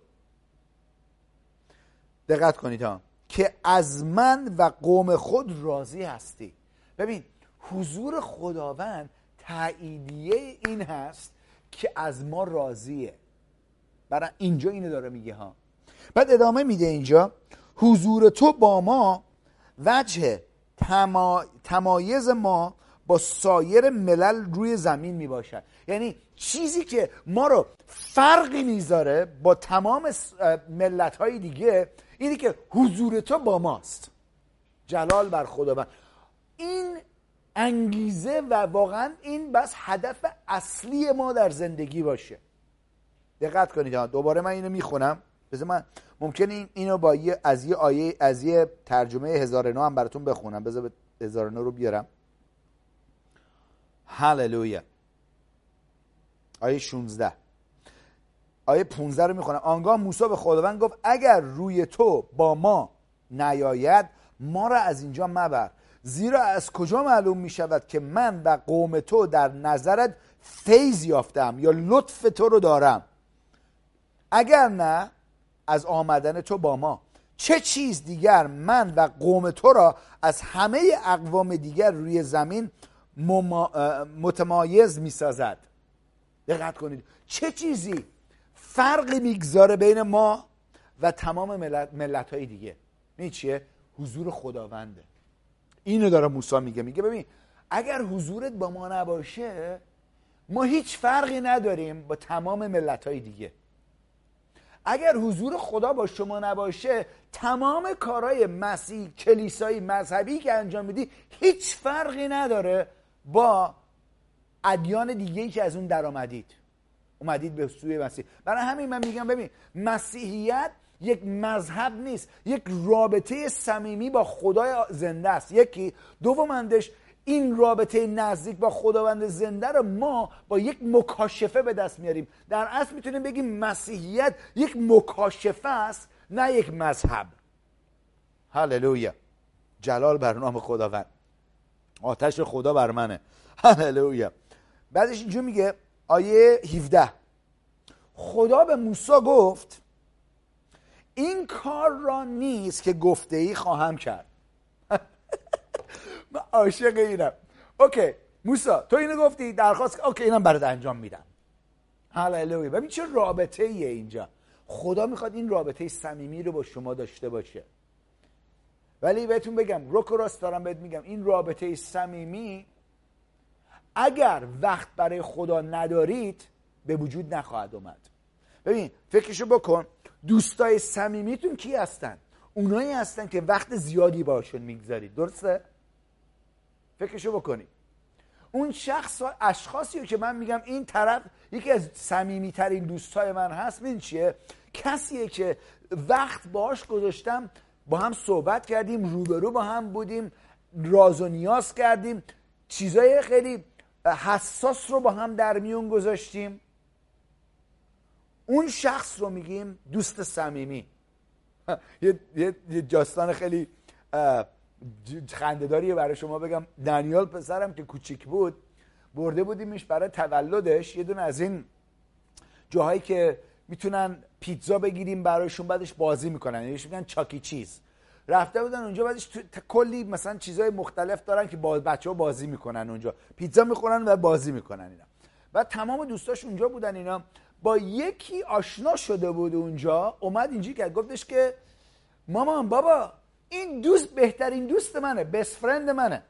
دقت کنید ها. که از من و قوم خود راضی هستی. ببین حضور خداوند تاییدیه این هست که از ما راضیه. برای اینجا اینو داره میگه ها. بعد ادامه میده اینجا حضور تو با ما وجه تمایز ما با سایر ملل روی زمین می باشد یعنی چیزی که ما رو فرقی می‌ذاره با تمام ملت های دیگه اینی که حضور تو با ماست. جلال بر خداوند. این انگیزه و واقعا این بس هدف اصلی ما در زندگی باشه. دقت کنید دوباره من اینو می‌خونم. بذار من ممکنه این اینو با یه از یه آیه از یه ترجمه هزار هم براتون بخونم. بذار هزار رو بیارم. هللویا. آیه 16 آیه 15 رو می‌خونم آنگاه موسی به خداوند گفت اگر روی تو با ما نیاید ما را از اینجا مبر. زیرا از کجا معلوم می شود که من و قوم تو در نظرت فیض یافتم یا لطف تو رو دارم؟ اگر نه از آمدن تو با ما. چه چیز دیگر من و قوم تو را از همه اقوام دیگر روی زمین متمایز می سازد دقت کنید. چه چیزی فرقی می‌گذاره بین ما و تمام ملت, ملت های دیگه؟ می چیه؟ حضور خداونده. اینو داره موسی میگه. میگه ببین اگر حضورت با ما نباشه ما هیچ فرقی نداریم با تمام ملت های دیگه. اگر حضور خدا با شما نباشه تمام کارهای مسیح کلیسایی مذهبی که انجام میدی هیچ فرقی نداره با ادیان دیگه ای که از اون در آمدید. اومدید به سوی مسیح. برای همین من میگم ببین مسیحیت یک مذهب نیست یک رابطه صمیمی با خدای زنده است. یکی دومندش این رابطه نزدیک با خداوند زنده رو ما با یک مکاشفه به دست میاریم. در اصل می‌تونیم بگیم مسیحیت یک مکاشفه است نه یک مذهب. هللویا. جلال بر نام خداوند. آتش خدا بر منه. هللویا. بعدش اینجا میگه آیه 17 خدا به موسی گفت این کار را نیست که گفته ای خواهم کرد. من عاشق اینم. اوکی موسا تو اینو گفتی درخواست اوکی اینم برات انجام میدم. هللویا. ببین چه رابطه ایه اینجا. خدا می‌خواد این رابطه صمیمی رو با شما داشته باشه. ولی بهتون بگم روک راست دارم بهت میگم. این رابطه صمیمی اگر وقت برای خدا ندارید به وجود نخواهد اومد. ببین فکرشو بکن. دوستای صمیمیتون کی هستن؟ اونایی هستن که وقت زیادی باشون می‌گذارید. درسته؟ فکرشو بکنید اون شخص و اشخاصی رو که من میگم این طرف یکی از صمیمی ترین دوستای من هست. این چیه؟ کسیه که وقت باش گذاشتم با هم صحبت کردیم روبرو با هم بودیم راز و نیاز کردیم. چیزای خیلی حساس رو با هم در میون گذاشتیم. اون شخص رو میگیم دوست صمیمی. یه, یه جاستان خیلی خندهداریه برای شما بگم. دانیال پسرم که کوچیک بود برده بودیمش برای تولدش. یه دونه از این جاهایی که می‌تونن پیتزا بگیریم برایشون بعدش بازی می‌کنن. یعنی میگن چاکی چیز. رفته بودن اونجا بعدش تو کلی مثلا چیزهای مختلف دارن که با بچه ها بازی می‌کنن اونجا. پیتزا می‌خورن و بازی می‌کنن اینا. و تمام دوستاش اونجا بودن اینا. با یکی آشنا شده بود اونجا اومد اینجی که گفتش که مامان بابا این دوست بهترین دوست منه بست فرند منه.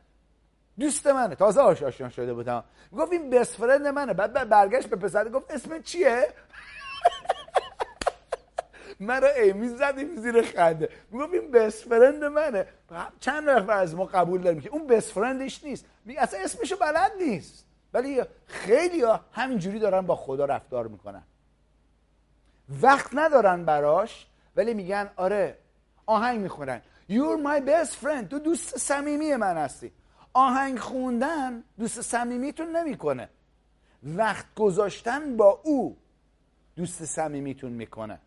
دوست منه. تازه آشنا شده بودم گفت این بست فرند منه. بعد برگشت به پسر گفت اسم چیه؟ مرا ایمی زدیم زیر خنده. می‌گفت این بست فرند منه چند نفر از ما قبول داریم که اون بست فرندش نیست. میگه اصلا اسمشو بلد نیست. ولی خیلی ها همینجوری دارن با خدا رفتار می‌کنن. وقت ندارن براش ولی میگن آره آهنگ می‌خونن. You're my best friend. تو دوست صمیمی من هستی. آهنگ خوندن دوست صمیمیتون نمی‌کنه. وقت گذاشتن با او دوست صمیمیتون می‌کنه.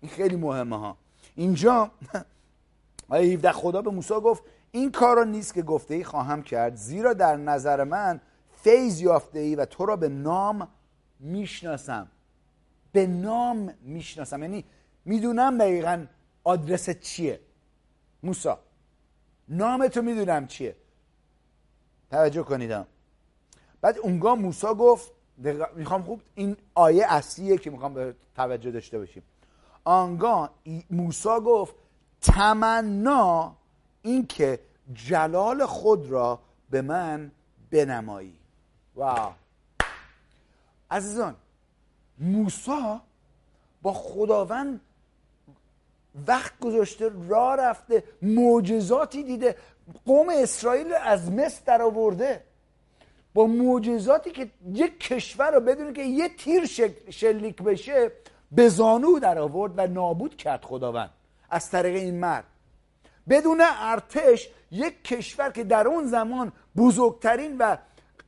این خیلی مهمه ها. اینجا آیه 17 خدا به موسی گفت این کار را نیست که گفته ای خواهم کرد زیرا در نظر من فیض یافته ای و تو را به نام می‌شناسم. به نام می‌شناسم. یعنی می‌دونم دقیقا آدرست چیه. موسا نام تو می‌دونم چیه. توجه کنید بعد اونگاه موسا گفت می‌خوام خوب این آیه اصلیه که می‌خوام به توجه داشته باشیم. آنگاه موسا گفت تمنا اینکه جلال خود را به من بنمایی. واو. عزیزان موسا با خداوند وقت گذاشته راه رفته معجزاتی دیده قوم اسرائیل از مصر در آورده. با معجزاتی که یک کشور رو بدونه که یه تیر شلیک بشه به زانو در آورد و نابود کرد خداوند. از طریق این مرد. بدون ارتش یک کشور که در اون زمان بزرگترین و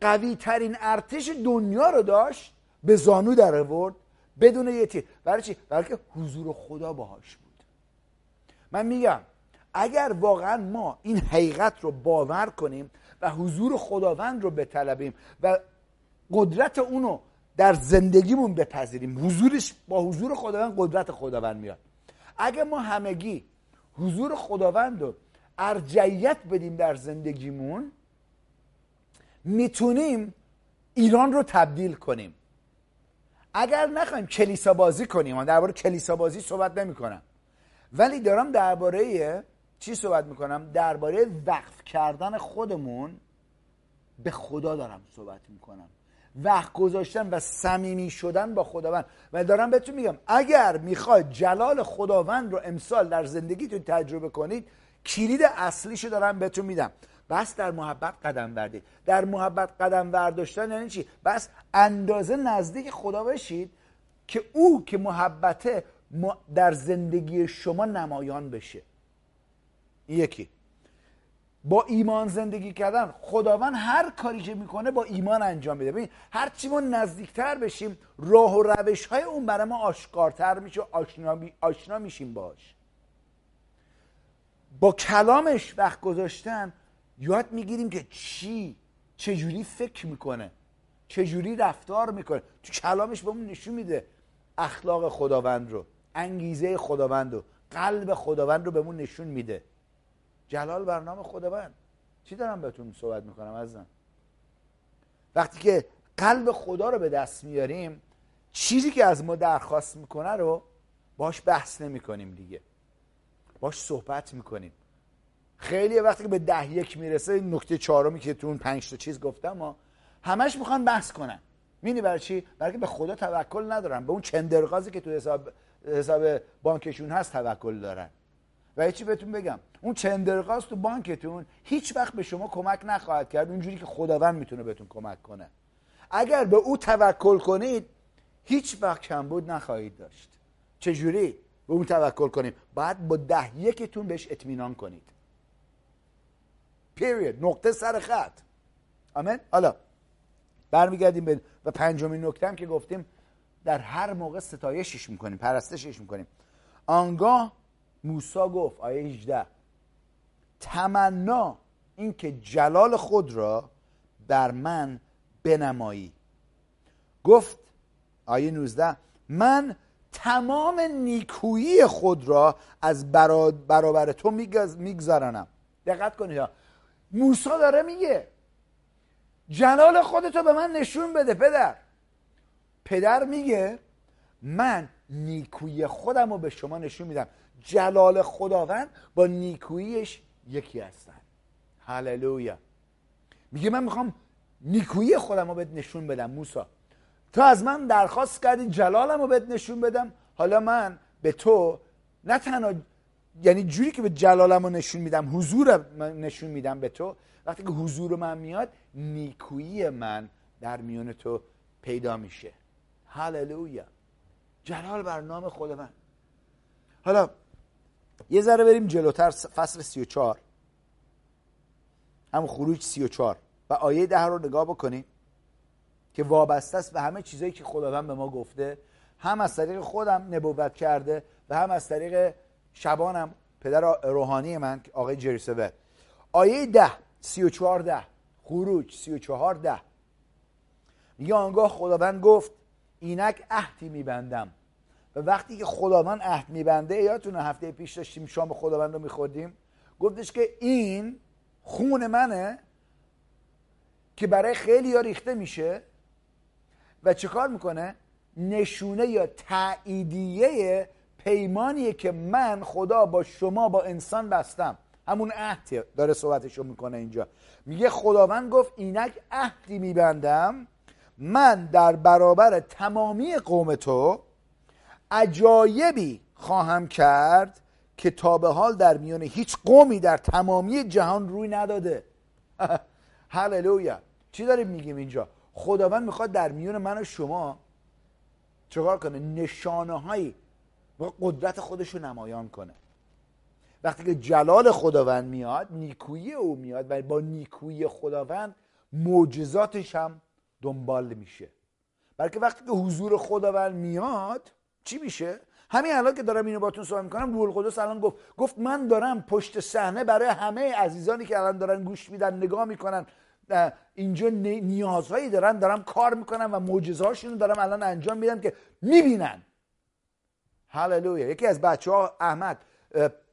قویترین ارتش دنیا رو داشت به زانو در آورد بدون یه تیر. برای چی؟ برای که حضور خدا باهاش بود. من میگم اگر واقعا ما این حقیقت رو باور کنیم و حضور خداوند رو بطلبیم و قدرت اونو در زندگیمون بپذیریم. حضورش با حضور خداوند قدرت خداوند میاد. اگر ما همگی حضور خداوند رو ارجعیت بدیم در زندگیمون می‌تونیم ایران رو تبدیل کنیم. اگر نخوایم کلیسا بازی کنیم من درباره کلیسا بازی صحبت نمی کنم ولی دارم درباره چی صحبت می‌کنم؟ درباره وقف کردن خودمون به خدا دارم صحبت می‌کنم. وقت گذاشتن و صمیمی شدن با خداوند. و دارم بهتون میگم اگر می‌خواید جلال خداوند رو امسال در زندگیتون تجربه کنید کلید اصلیشو دارم بهتون میدم. بس در محبت قدم بردید در محبت قدم برداشتن یعنی چی؟ بس اندازه نزدیک خدا بشید که او که محبته در زندگی شما نمایان بشه. یکی. با ایمان زندگی کردن خداوند هر کاری که می‌کنه با ایمان انجام میده. ببین هر چی ما نزدیکتر بشیم راه و روش های اون برای ما آشکارتر میشه آشنا, آشنا میشیم باش با کلامش وقت گذاشتن یاد می‌گیریم که چی چجوری فکر می‌کنه چجوری رفتار می‌کنه. تو کلامش بهمون نشون میده اخلاق خداوند رو انگیزه خداوند رو قلب خداوند رو بهمون نشون میده. جلال برنامه خداوند چی دارم بهتون صحبت می‌کنم عزیزم؟ وقتی که قلب خدا رو به دست میاریم چیزی که از ما درخواست می‌کنه رو باش بحث نمی‌کنیم دیگه. باش صحبت می‌کنیم. خیلی وقتی که به ده یک می‌رسه نکته چهارمی که تو اون پنج تا چیز گفتم ما همش می‌خوان بحث کنن. مینی برای چی؟ برای به خدا توکل ندارن. به اون چندرغازی که تو حساب حساب بانکشون هست توکل دارن. و چی بهتون بگم. اون چندرغاز تو بانکتون هیچ وقت به شما کمک نخواهد کرد. اونجوری که خداوند می‌تونه بهتون کمک کنه. اگر به او توکل کنید هیچ وقت کمبود نخواهید داشت. چجوری؟ به اون توکل کنید باید با ده یکتون بهش اطمینان کنید. پیریود نقطه سر خط. آمین؟ حالا برمیگردیم به و پنجمین نکته هم که گفتیم. در هر موقع ستایشش می‌کنیم پرستشش می‌کنیم. آنگاه موسا گفت آیه 18 تمنا اینکه جلال خود را بر من بنمایی. گفت آیه 19 من تمام نیکویی خود را از برابر تو میگذارنم. دقت کنید موسا داره میگه جلال خودتو به من نشون بده پدر. پدر میگه من نیکویی خودم رو به شما نشون میدم. جلال خداوند با نیکوییش یکی هستن. هللویا. میگه من می‌خوام نیکویی خودم رو بهت نشون بدم موسا. تو از من درخواست کردی جلالم رو بهت نشون بدم. حالا من به تو نه تنها یعنی جوری که به جلالم رو نشون میدم حضور نشون میدم به تو وقتی که حضور من میاد نیکویی من در میون تو پیدا میشه. هللویا. جلال بر نام خود من حالا یه ذره بریم جلوتر فصل 34 هم خروج 34 و آیه ده رو نگاه بکنیم که وابسته است به همه چیزایی که خداوند به ما گفته. هم از طریق خودم نبوت کرده و هم از طریق شبانم پدر روحانی من آقای جریسوه آیه ده سی و چهار ده خروج سی و چهار ده. میگه آنگاه خداوند گفت اینک عهدی میبندم. و وقتی که خداوند عهد میبنده یادتونه هفته پیش داشتیم شام خداوند رو میخوردیم؟ گفتش که این خون منه که برای خیلی ها ریخته میشه. و چه کار می‌کنه؟ نشونه یا تاییدیه پیمانیه که من خدا با شما با انسان بستم. همون عهد داره صحبتشو می‌کنه اینجا. میگه خداوند گفت اینک عهدی میبندم من در برابر تمامی قوم تو عجایبی خواهم کرد که تا به حال در میان هیچ قومی در تمامی جهان روی نداده. هللویا. چی داریم میگیم اینجا؟ خداوند می‌خواد در میون من و شما چکار کنه؟ نشانه هایی و قدرت خودش رو نمایان کنه. وقتی که جلال خداوند میاد نیکویی او میاد و با نیکویی خداوند معجزاتش هم دنبال میشه. بلکه وقتی که حضور خداوند میاد چی میشه؟ همین الان که دارم اینو باتون صحبت می‌کنم روح القدس الان گفت گفت من دارم پشت صحنه برای همه عزیزانی که الان دارن گوش میدن نگاه می‌کنن اینجا نیازهایی دارن دارم کار می‌کنم و معجزهاشون دارم الان انجام میدم که می‌بینن. هللویا. یکی از بچه ها احمد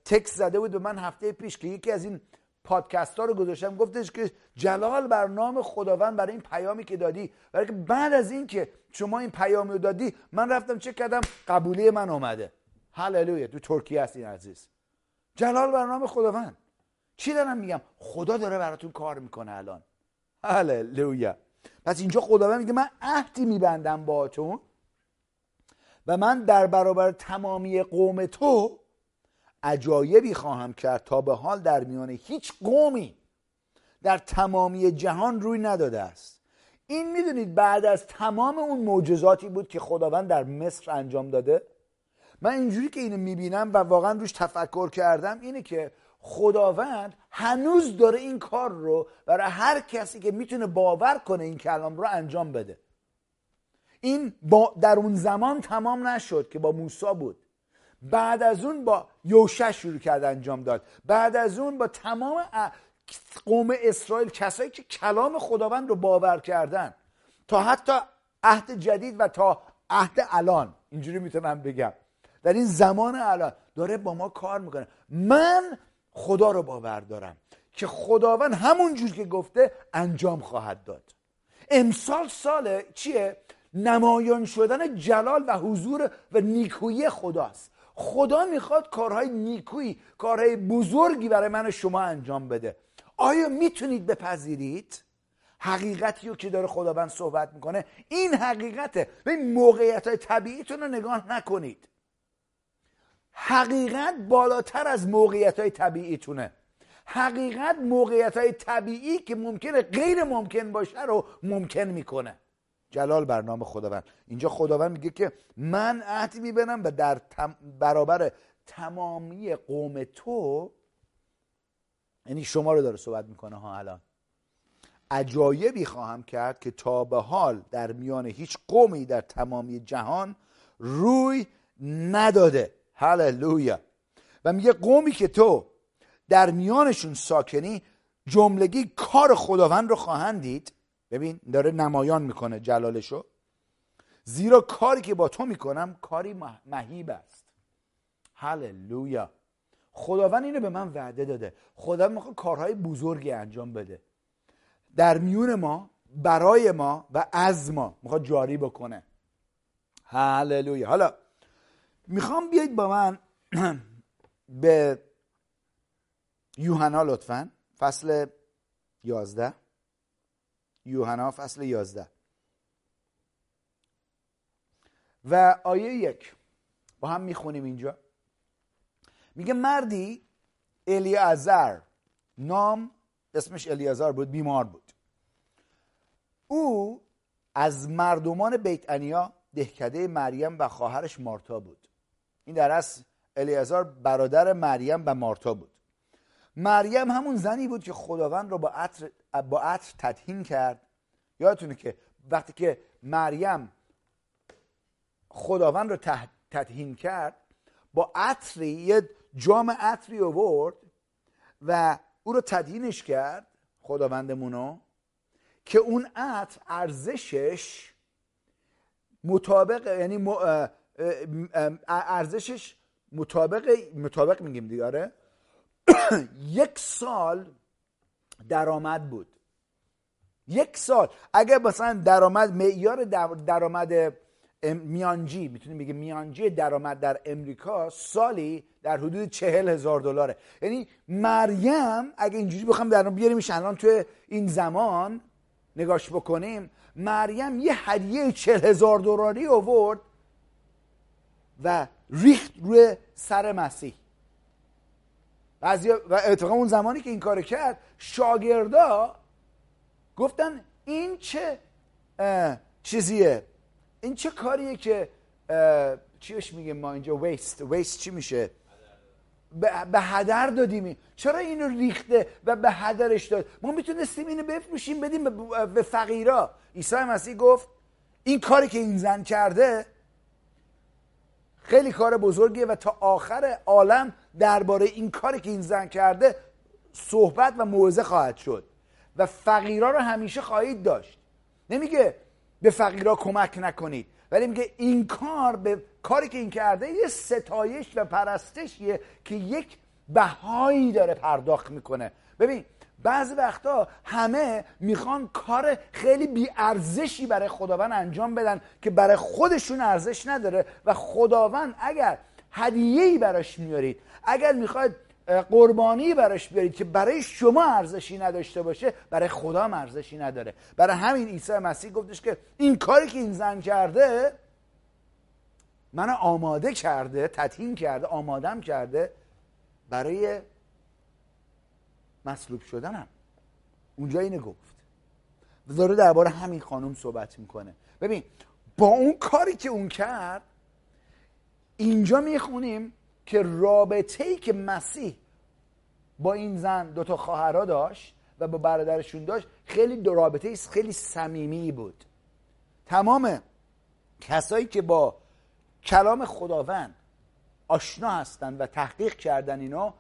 تکس زده بود به من هفته پیش که یکی از این پادکست ها رو گذاشتم گفتش که جلال بر نام خداوند برای این پیامی که دادی. برای که بعد از این که شما این پیامی رو دادی من رفتم چه کردم قبولی من اومده. هللویا تو ترکیه هست عزیز. جلال بر نام خداوند. چی دارم میگم؟ خدا داره براتون کار می‌کنه الان. هللویا. پس اینجا خداوند میگه من عهدی میبندم با و من در برابر تمامی قوم تو عجایبی خواهم کرد تا به حال در میان هیچ قومی در تمامی جهان روی نداده است. این می‌دونید بعد از تمام اون معجزاتی بود که خداوند در مصر انجام داده؟ من اینجوری که اینو می‌بینم و واقعا روش تفکر کردم اینه که خداوند هنوز داره این کار رو برای هر کسی که می‌تونه باور کنه این کلام رو انجام بده. این با در اون زمان تمام نشد که با موسی بود. بعد از اون با یوشع شروع کرد انجام داد. بعد از اون با تمام قوم اسرائیل کسایی که کلام خداوند رو باور کردن. تا حتی عهد جدید و تا عهد الان. اینجوری می‌تونم بگم. در این زمان الان داره با ما کار می‌کنه. من خدا رو باور دارم که خداوند همون جور که گفته انجام خواهد داد. امسال سال چیه؟ نمایان شدن جلال و حضور و نیکویی خداست. خدا می‌خواد کارهای نیکویی کارهای بزرگی برای من و شما انجام بده. آیا می‌تونید بپذیرید؟ حقیقتی رو که داره خداوند صحبت می‌کنه این حقیقته. به این موقعیت های طبیعیتون رو نگاه نکنید. حقیقت بالاتر از موقعیت های طبیعیتونه. حقیقت موقعیت های طبیعی که ممکنه غیر ممکن باشه رو ممکن می‌کنه. جلال بر نام خداوند. اینجا خداوند میگه که من عهدی میبنم و در برابر تمامی قوم تو یعنی شما رو داره صحبت می‌کنه ها الان. عجایبی خواهم کرد که تا به حال در میان هیچ قومی در تمامی جهان روی نداده. هللویا. و میگه قومی که تو در میانشون ساکنی جملگی کار خداوند رو خواهند دید. ببین داره نمایان می‌کنه جلالشو. زیرا کاری که با تو می‌کنم کاری مهیب است. هللویا. خداوند اینو به من وعده داده. خدا می‌خواد کارهای بزرگی انجام بده. در میون ما برای ما و از ما می‌خواد جاری بکنه. هللویا. حالا می‌خوام بیاید با من به یوحنا لطفا. فصل یازده. یوحنا فصل یازده. و آیه یک با هم می‌خونیم اینجا. میگه مردی الیازر نام اسمش الیازر بود بیمار بود. او از مردمان بیت انیا دهکده مریم و خواهرش مارتا بود. این در اصل الیازار برادر مریم و مارتا بود. مریم همون زنی بود که خداوند رو با عطر, با عطر تدهین کرد. یادتونه که وقتی که مریم خداوند رو تدهین کرد با عطری یه جام عطری آورد و او رو تدهینش کرد خداوندمونو که اون عطر ارزشش مطابق یعنی ارزشش مطابق مطابق میگیم دیگه آره. یک سال درآمد بود. یک سال. اگر مثلا درآمد معیار درآمد میانجی می‌تونیم بگیم میانجی درآمد در امریکا سالی در حدود چهل هزار دلاره. یعنی مریم اگه اینجوری بخوام در بیاریمش الان توی این زمان نگاش بکنیم مریم یه هدیه چهل هزار دلاری آورد و ریخت روی سر مسیح. و اتفاقا اون زمانی که این کار کرد شاگردا گفتن این چه چیزیه؟ این چه کاریه که چیش میگه ما اینجا؟ ویست ویست چی میشه؟ به هدر دادیم چرا اینو ریخته و به هدرش داد؟ ما می‌تونستیم اینو بفروشیم بدیم به فقیرا. عیسی مسیح گفت این کاری که این زن کرده خیلی کار بزرگیه و تا آخر عالم درباره این کاری که این زن کرده صحبت و موعظه خواهد شد. و فقیرا رو همیشه خواهید داشت. نمیگه به فقیرا کمک نکنید ولی میگه این کار به کاری که این کرده یه ستایش و پرستشیه که یک بهایی داره پرداخت می‌کنه. ببین بعضی وقتا همه می‌خوان کار خیلی بیارزشی برای خداوند انجام بدن که برای خودشون ارزش نداره و خداوند اگر هدیه‌ای براش میارید اگر می‌خواید قربانی براش بیارید که برای شما ارزشی نداشته باشه برای خدا ارزشی نداره. برای همین عیسی مسیح گفتش که این کاری که این زن کرده من آماده کرده تطهین کرده آمادم کرده برای مصلوب شدنم. اونجا اینه گفت. داره درباره همین خانم صحبت می‌کنه. ببین با اون کاری که اون کرد اینجا می‌خونیم که رابطه ای که مسیح با این زن دوتا خواهرها داشت و با برادرشون داشت خیلی دو رابطه خیلی صمیمی بود. تمام کسایی که با کلام خداوند آشنا هستند و تحقیق کردن اینا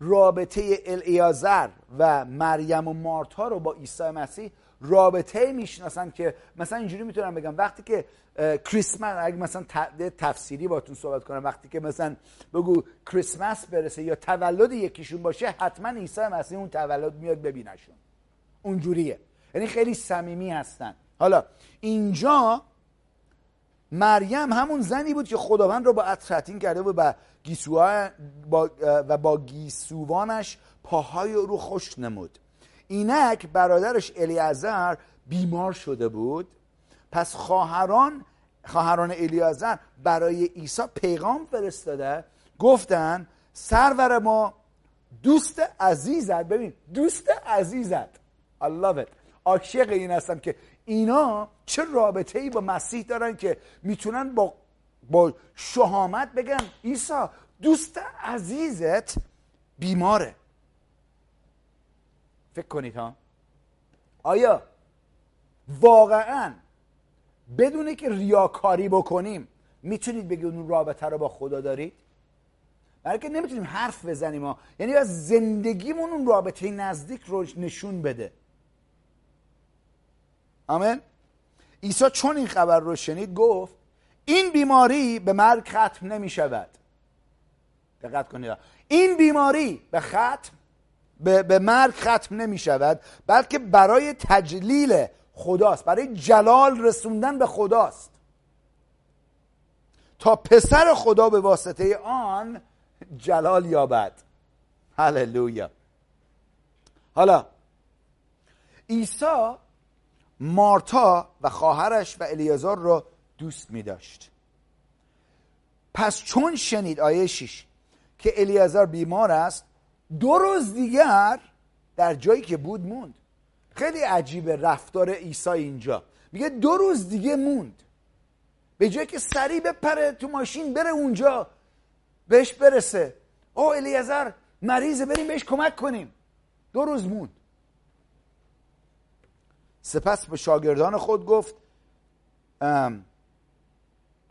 رابطه الیازر و مریم و مارتا رو با عیسی مسیح رابطه می‌شناسن که مثلا اینجوری می‌تونم بگم وقتی که کریسمس اگه مثلا تفسیری باتون صحبت کنم وقتی که مثلا بگو کریسمس برسه یا تولد یکیشون باشه حتما عیسی مسیح اون تولد میاد ببینشون. اونجوریه. یعنی خیلی صمیمی هستن. حالا اینجا مریم همون زنی بود که خداوند رو با عطر کرده بود و با و با گیسوانش پاهای رو خوش نمود. اینک برادرش الیازر بیمار شده بود. پس خواهران خواهران الیازر برای عیسی پیغام فرستاده. گفتن سرور ما دوست عزیزت. ببین دوست عزیزت. I love it. عاشق این هستم که اینا چه رابطه ای با مسیح دارن که می‌تونن با با شهامت بگن عیسی دوست عزیزت بیماره. فکر کنید ها. آیا واقعا بدون که ریاکاری بکنیم می‌تونید بگید اون رابطه رو با خدا دارید؟ برای که نمی‌تونیم حرف بزنیم ها. یعنی از زندگیمون اون رابطه نزدیک رو نشون بده. آمین؟ عیسی چون این خبر رو شنید گفت این بیماری به مرگ ختم نمی شود دقت کنید این بیماری به ختم به, به مرگ ختم نمی شود بلکه برای تجلیل خداست. برای جلال رسوندن به خداست. تا پسر خدا به واسطه آن جلال یابد. هللویا. حالا عیسی مارتا و خواهرش و الیازار را دوست می داشت. پس چون شنید آیه 6 که الیازار بیمار است دو روز دیگر در جایی که بود موند. خیلی عجیبه رفتار عیسی اینجا. میگه دو روز دیگه موند. به جایی که سریع بپره تو ماشین بره اونجا بهش برسه. او الیازر مریضه بریم بهش کمک کنیم. دو روز موند. سپس به شاگردان خود گفت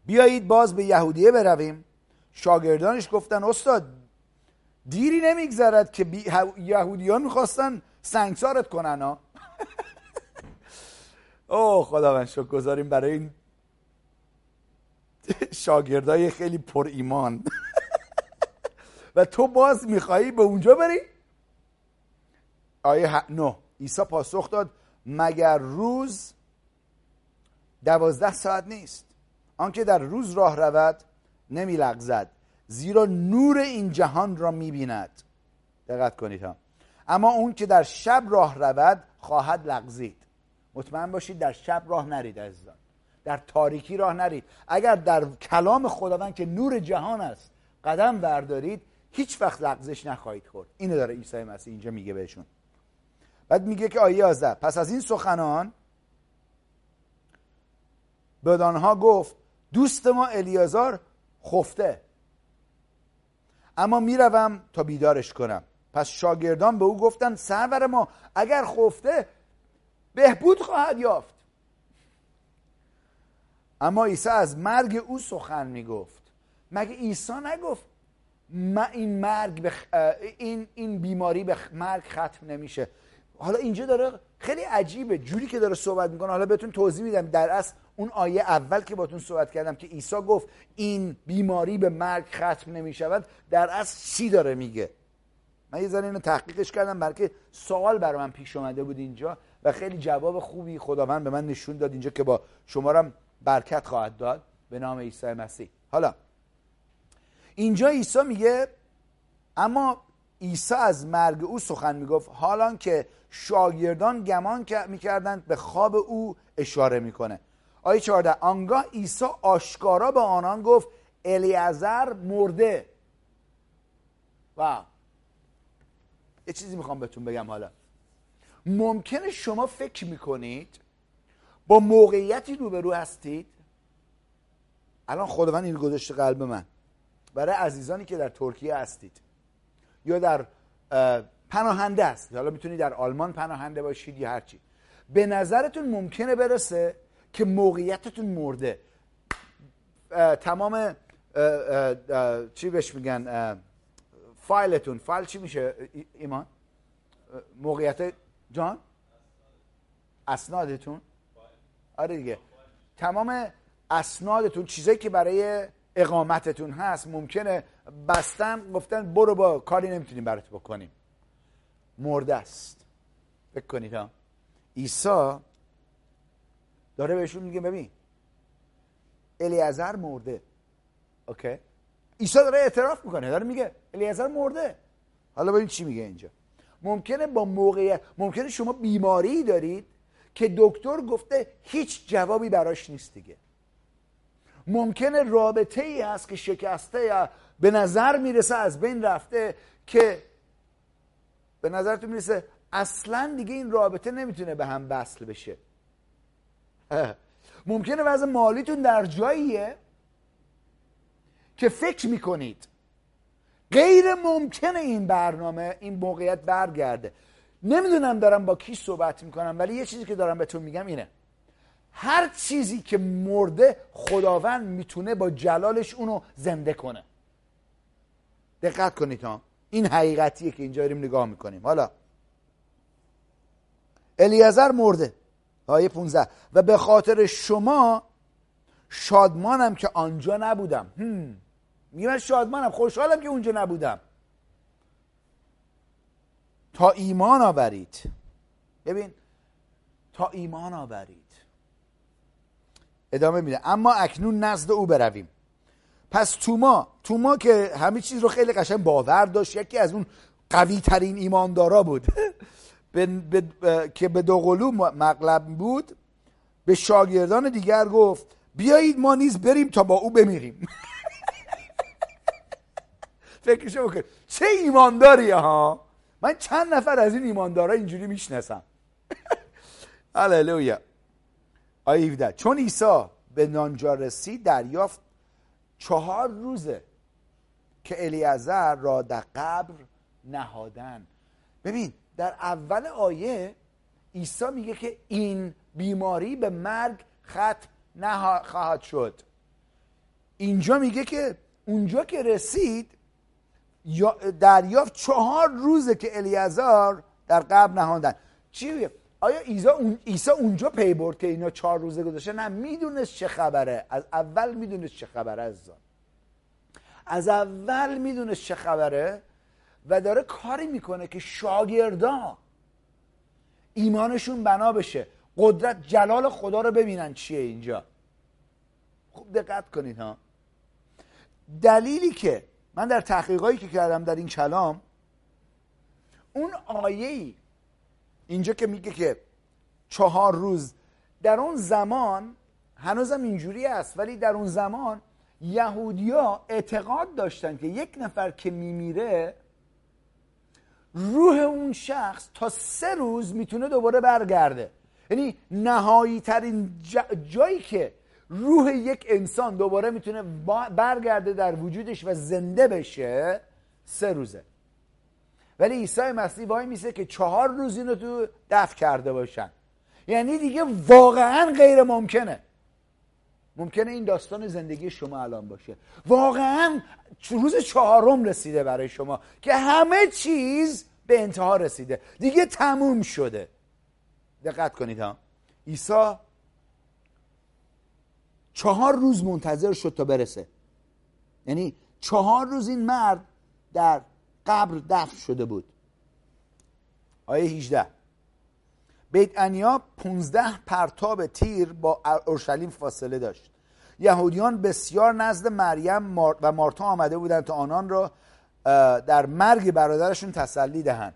بیایید باز به یهودیه برویم. شاگردانش گفتن استاد دیری نمیگذرد که یهودیان می‌خواستن سنگسارت کنن ها او خداوند شکر گذاریم برای این شاگردای خیلی پر ایمان. و تو باز میخوایی به اونجا بری؟ آیه نه عیسی پاسخ داد مگر روز دوازده ساعت نیست؟ آنکه در روز راه رود نمی لغزد زیرا نور این جهان را می بیند دقت کنید ها. اما اون که در شب راه رود خواهد لغزید. مطمئن باشید در شب راه نرید عزیزان. در تاریکی راه نرید. اگر در کلام خداوند که نور جهان است قدم بردارید هیچ وقت لغزش نخواهید خورد. اینو داره عیسی مسیح اینجا میگه بهشون. بعد میگه که آیه 11 پس از این سخنان بدانها گفت دوست ما الیازار خفته. اما می‌روم تا بیدارش کنم. پس شاگردان به او گفتند سرور ما اگر خفته بهبود خواهد یافت. اما عیسی از مرگ او سخن می‌گفت. مگه عیسی نگفت ما این مرگ بخ... این این بیماری به مرگ ختم نمیشه؟ حالا اینجا داره خیلی عجیبه جوری که داره صحبت می‌کنه. حالا بهتون توضیح میدم. در اصل اون آیه اول که باتون صحبت کردم که عیسی گفت این بیماری به مرگ ختم نمی‌شود. در اصل چی داره میگه؟ من یه ذره اینو تحقیقش کردم بلکه سوال برای من پیش اومده بود اینجا و خیلی جواب خوبی خداوند به من نشون داد اینجا که با شما هم برکت خواهد داد به نام عیسی مسیح. حالا اینجا عیسی میگه اما عیسی از مرگ او سخن می‌گفت حالان که شاگردان گمان می‌کردند به خواب او اشاره می‌کنه. آیه 14 آنگاه عیسی آشکارا به آنان گفت الیعزر مرده. و یه چیزی می‌خوام بهتون بگم حالا. ممکنه شما فکر می‌کنید با موقعیتی روبرو هستید. الان خداوند این گذاشته قلب من. برای عزیزانی که در ترکیه هستید. یا در پناهنده هستید. حالا می‌تونید در آلمان پناهنده باشید یا هرچی. به نظرتون ممکنه برسه که موقعیتتون مرده. تمام چی بهش میگن فایلتون فایل چی میشه؟ ایمان؟ موقعیت جان؟ اسنادتون؟ آره دیگه. تمام اسنادتون چیزایی که برای اقامتتون هست ممکنه بستن گفتن برو با کاری نمی‌تونیم برات بکنیم. مرده است. فکر کنید ها. عیسی داره بهشون میگه ببین الیعزر مرده. اوکی؟ عیسی داره اعتراف می‌کنه داره میگه الیعزر مرده. حالا ببین چی میگه اینجا. ممکنه با موقعیت ممکنه شما بیماری دارید که دکتر گفته هیچ جوابی براش نیست دیگه. ممکنه رابطه ای هست که شکسته یا به نظر می‌رسه از بین رفته که به نظرتون می‌رسه اصلا دیگه این رابطه نمی‌تونه به هم وصل بشه. ممکنه وضع مالیتون در جاییه. که فکر می‌کنید. غیر ممکنه این برنامه این موقعیت برگرده. نمی‌دونم دارم با کی صحبت می‌کنم ولی یه چیزی که دارم بهتون میگم اینه. هر چیزی که مرده خداوند می‌تونه با جلالش اونو زنده کنه. دقت کنید ها. این حقیقتیه که اینجا داریم نگاه می‌کنیم. حالا. الیازر مرده. آیه 15 و به خاطر شما شادمانم که آنجا نبودم. میگه شادمانم خوشحالم که اونجا نبودم. تا ایمان آورید. ببین تا ایمان آورید. ادامه میده. اما اکنون نزد او برویم. پس توما توما که همه چیز رو خیلی قشنگ باور داشت یکی از اون قوی ترین ایماندارا بود. که به دوقلو مغلب بود به شاگردان دیگر گفت بیایید ما نیز بریم تا با او بمیریم. فکرشو بکن چه ایمانداری ها؟ من چند نفر از این ایماندارا اینجوری می‌شناسم. هللویا آیه چون عیسی به نانجا رسید دریافت چهار روزه که الیعزر را در قبر نهادن. ببین در اول آیه عیسی میگه که این بیماری به مرگ ختم نخواهد شد. اینجا میگه که اونجا که رسید دریافت چهار روزه که الیازار در قبر نهاندن. چی آیا عیسی اونجا پی برد که اینا چهار روزه گذاشته نه می‌دونست چه خبره. از اول می‌دونست چه خبره از از اول می‌دونست چه خبره و داره کاری می‌کنه که شاگردا ایمانشون بنا بشه. قدرت جلال خدا رو ببینن چیه اینجا. خوب دقت کنید ها. دلیلی که من در تحقیقایی که کردم در این کلام اون آیه ای اینجا که میگه که چهار روز در اون زمان هنوزم اینجوری است ولی در اون زمان یهودیا اعتقاد داشتن که یک نفر که میمیره روح اون شخص تا سه روز می‌تونه دوباره برگرده. یعنی نهایی ترین جایی که روح یک انسان دوباره می‌تونه برگرده در وجودش و زنده بشه سه روزه. ولی عیسی مسیح وای میسه که چهار روز اینو تو دفع کرده باشن. یعنی دیگه واقعا غیر ممکنه. ممکنه این داستان زندگی شما الان باشه. واقعا روز چهارم رسیده برای شما که همه چیز به انتها رسیده. دیگه تموم شده. دقت کنید ها. عیسی چهار روز منتظر شد تا برسه. یعنی چهار روز این مرد در قبر دفن شده بود. آیه 18 بیت انیا 15 پرتاب تیر با اورشلیم فاصله داشت. یهودیان بسیار نزد مریم و مارتا آمده بودند تا آنان را در مرگ برادرشون تسلی دهند.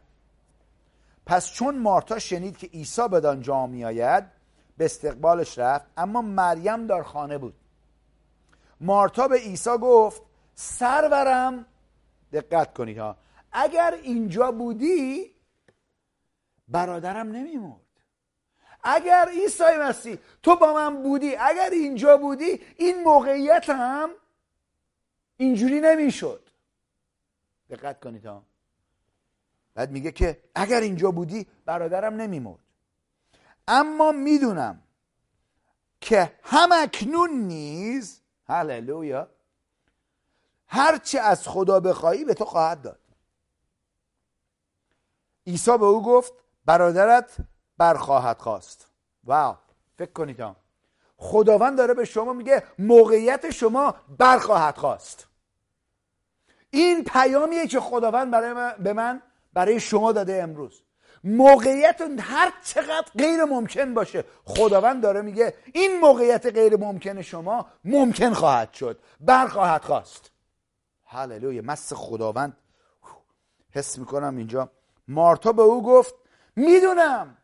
پس چون مارتا شنید که عیسی بدان جا میآید به استقبالش رفت اما مریم در خانه بود. مارتا به عیسی گفت سرورم دقت کنید ها اگر اینجا بودی برادرم نمیمرد. اگر عیسی مسیح تو با من بودی اگر اینجا بودی این موقعیت هم اینجوری نمی‌شد. دقت کنید ها بعد میگه که اگر اینجا بودی برادرم نمیمرد. اما می‌دونم که هم اکنون نیز هللویا هرچه از خدا بخواهی به تو خواهد داد. عیسی به او گفت برادرت برخواهد خواست. واو فکر کنید هم خداوند داره به شما میگه موقعیت شما برخواهد خواست. این پیامیه که خداوند برای به من برای شما داده امروز. موقعیت هر چقدر غیر ممکن باشه. خداوند داره میگه این موقعیت غیر ممکن شما ممکن خواهد شد. برخواهد خواست. هللویا مس خداوند. حس می‌کنم اینجا. مارتا به او گفت می‌دونم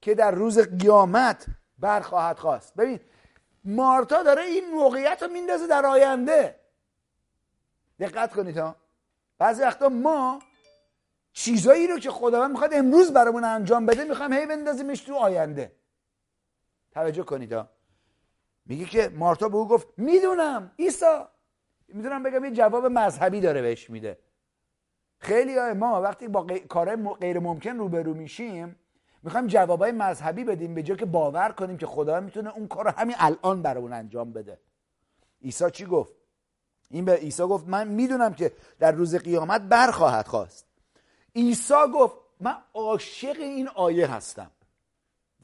که در روز قیامت برخواهد خواست. ببین مارتا داره این موقعیت رو میندازه در آینده. دقت کنید ها. بعضی وقتا ما چیزایی رو که خداوند می‌خواد امروز برامون انجام بده می‌خوام هی بندازیمش تو آینده. توجه کنید ها. میگه که مارتا به او گفت می‌دونم ایسا می‌دونم بگم یه جواب مذهبی داره بهش میده. خیلی های ما وقتی با کار غیر ممکن روبرو میشیم می‌خوایم جوابای مذهبی بدیم به جای که باور کنیم که خدا می‌تونه اون کار رو همین الان برامون انجام بده. عیسی چی گفت؟ این به عیسی گفت من می‌دونم که در روز قیامت برخواهد خواست. عیسی گفت من عاشق این آیه هستم.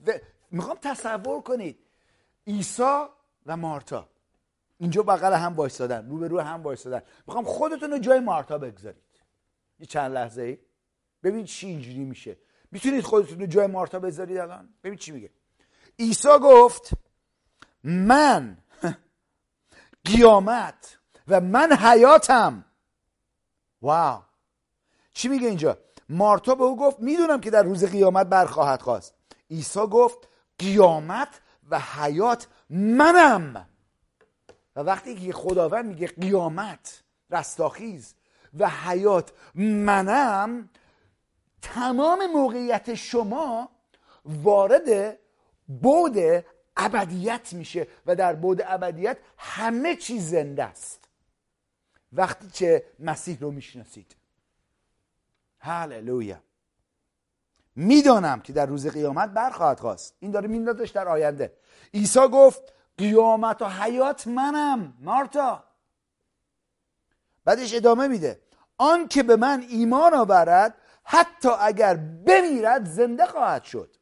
و می‌خوام تصور کنید عیسی و مارتا. اینجا بغل هم وایسادن رو به رو هم وایسادن می‌خوام خودتون رو جای مارتا بگذارید. یه چند لحظه ای. ببین چی اینجوری میشه. می‌تونید خودتون رو جای مارتا بذارید الان؟ ببین چی میگه. عیسی گفت من قیامت و من حیاتم. واو. چی میگه اینجا؟ مارتا به او گفت می‌دونم که در روز قیامت برخواهد خواست. عیسی گفت قیامت و حیات منم. و وقتی که خداوند میگه قیامت رستاخیز و حیات منم تمام موقعیت شما وارد بود ابدیت میشه و در بود ابدیت همه چیز زنده است. وقتی که مسیح رو می‌شناسید. هللویا. می‌دانم که در روز قیامت برخواهد خواست. این داره میندازش در آینده. عیسی گفت قیامت و حیات منم مارتا. بعدش ادامه میده آن که به من ایمان آورد حتی اگر بمیرد زنده خواهد شد.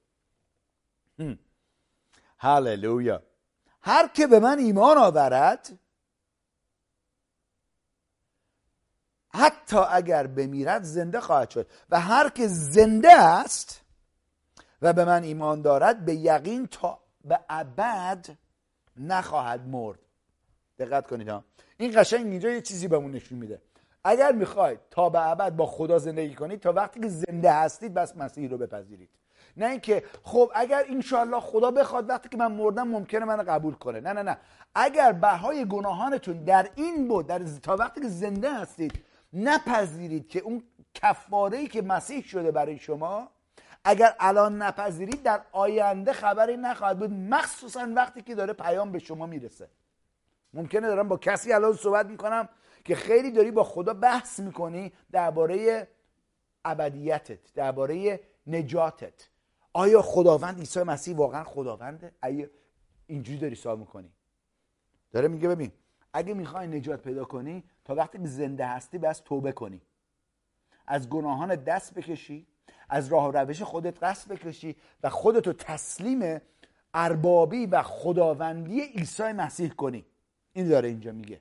هللویا. هر که به من ایمان آورد حتی اگر بمیرد زنده خواهد شد. و هر که زنده است و به من ایمان دارد به یقین تا به ابد نخواهد مرد. دقت کنید ها. این قشنگ اینجا یه چیزی بهمون نشون میده. اگر می‌خواید تا به ابد با خدا زندگی کنید تا وقتی که زنده هستید بس مسیح رو بپذیرید. نه اینکه خب اگر انشالله خدا بخواد وقتی که من مردم ممکنه من قبول کنه. نه نه نه. اگر بهای گناهانتون در این بود در تا وقتی که زنده هستید نپذیرید که اون کفاره ای که مسیح شده برای شما اگر الان نپذیرید در آینده خبری نخواهد بود مخصوصا وقتی که داره پیام به شما می‌رسه. ممکنه دارم با کسی الان صحبت می‌کنم که خیلی داری با خدا بحث می‌کنی درباره ابدیتت درباره نجاتت. آیا خداوند عیسی مسیح واقعا خداونده؟ آیا اینجوری داری سوال می‌کنی. داره میگه ببین اگه می‌خوای نجات پیدا کنی تا وقتی زنده هستی بس توبه کنی. از گناهان دست بکشی از راه و روش خودت قصد بکشی و خودتو تسلیم اربابی و خداوندی عیسی مسیح کنی. این داره اینجا میگه.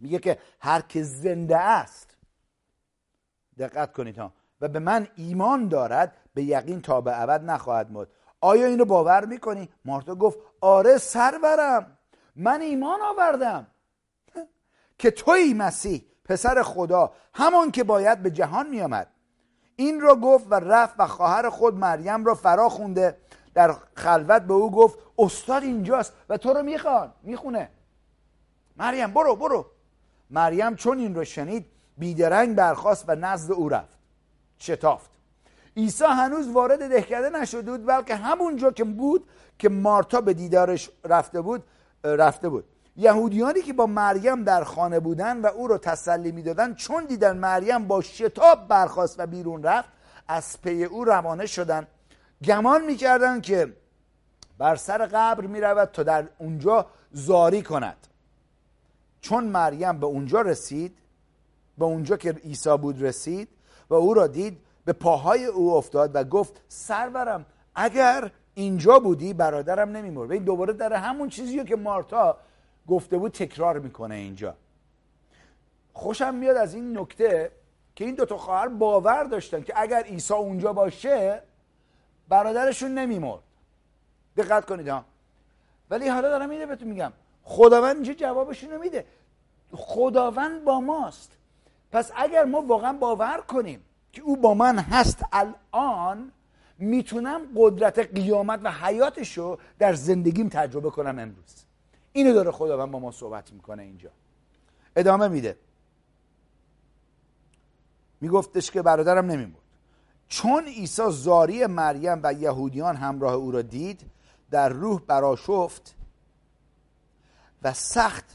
میگه که هر که زنده است دقت کنید ها و به من ایمان دارد به یقین تا به ابد نخواهد مرد. آیا اینو باور می‌کنی؟ مارتا گفت آره سرورم من ایمان آوردم. که توی مسیح پسر خدا همان که باید به جهان میآمد. این را گفت و رفت و خواهر خود مریم را فرا خونده. در خلوت به او گفت استاد اینجاست و تو رو می‌خوان می‌خونه. مریم برو برو. مریم چون این رو شنید بیدرنگ برخواست و نزد او رفت. شتافت. عیسی هنوز وارد دهکده نشده بود بلکه همونجا که بود که مارتا به دیدارش رفته بود رفته بود. یهودیانی که با مریم در خانه بودن و او را تسلی می‌دادند چون دیدن مریم با شتاب برخواست و بیرون رفت از پی او روانه شدند گمان می‌کردند که بر سر قبر می‌رود تا در اونجا زاری کند. چون مریم به اونجا رسید به اونجا که عیسی بود رسید و او را دید به پاهای او افتاد و گفت سرورم اگر اینجا بودی برادرم نمیمرد. این دوباره در همون چیزی که مارتا گفته بود تکرار می‌کنه اینجا. خوشم میاد از این نکته که این دوتا خواهر باور داشتن که اگر عیسی اونجا باشه برادرشون نمیمرد. دقت کنید ها. ولی حالا دارم اینه بهتون میگم. خداوند اینجا جوابشون میده. خداوند با ماست. پس اگر ما واقعا باور کنیم که او با من هست الان می‌تونم قدرت قیامت و حیاتش رو در زندگیم تجربه کنم امروز. اینو داره خداوند با ما صحبت می‌کنه اینجا. ادامه میده. میگفتش که برادرم نمیمرد. چون عیسی زاری مریم و یهودیان همراه او را دید در روح براشفت و سخت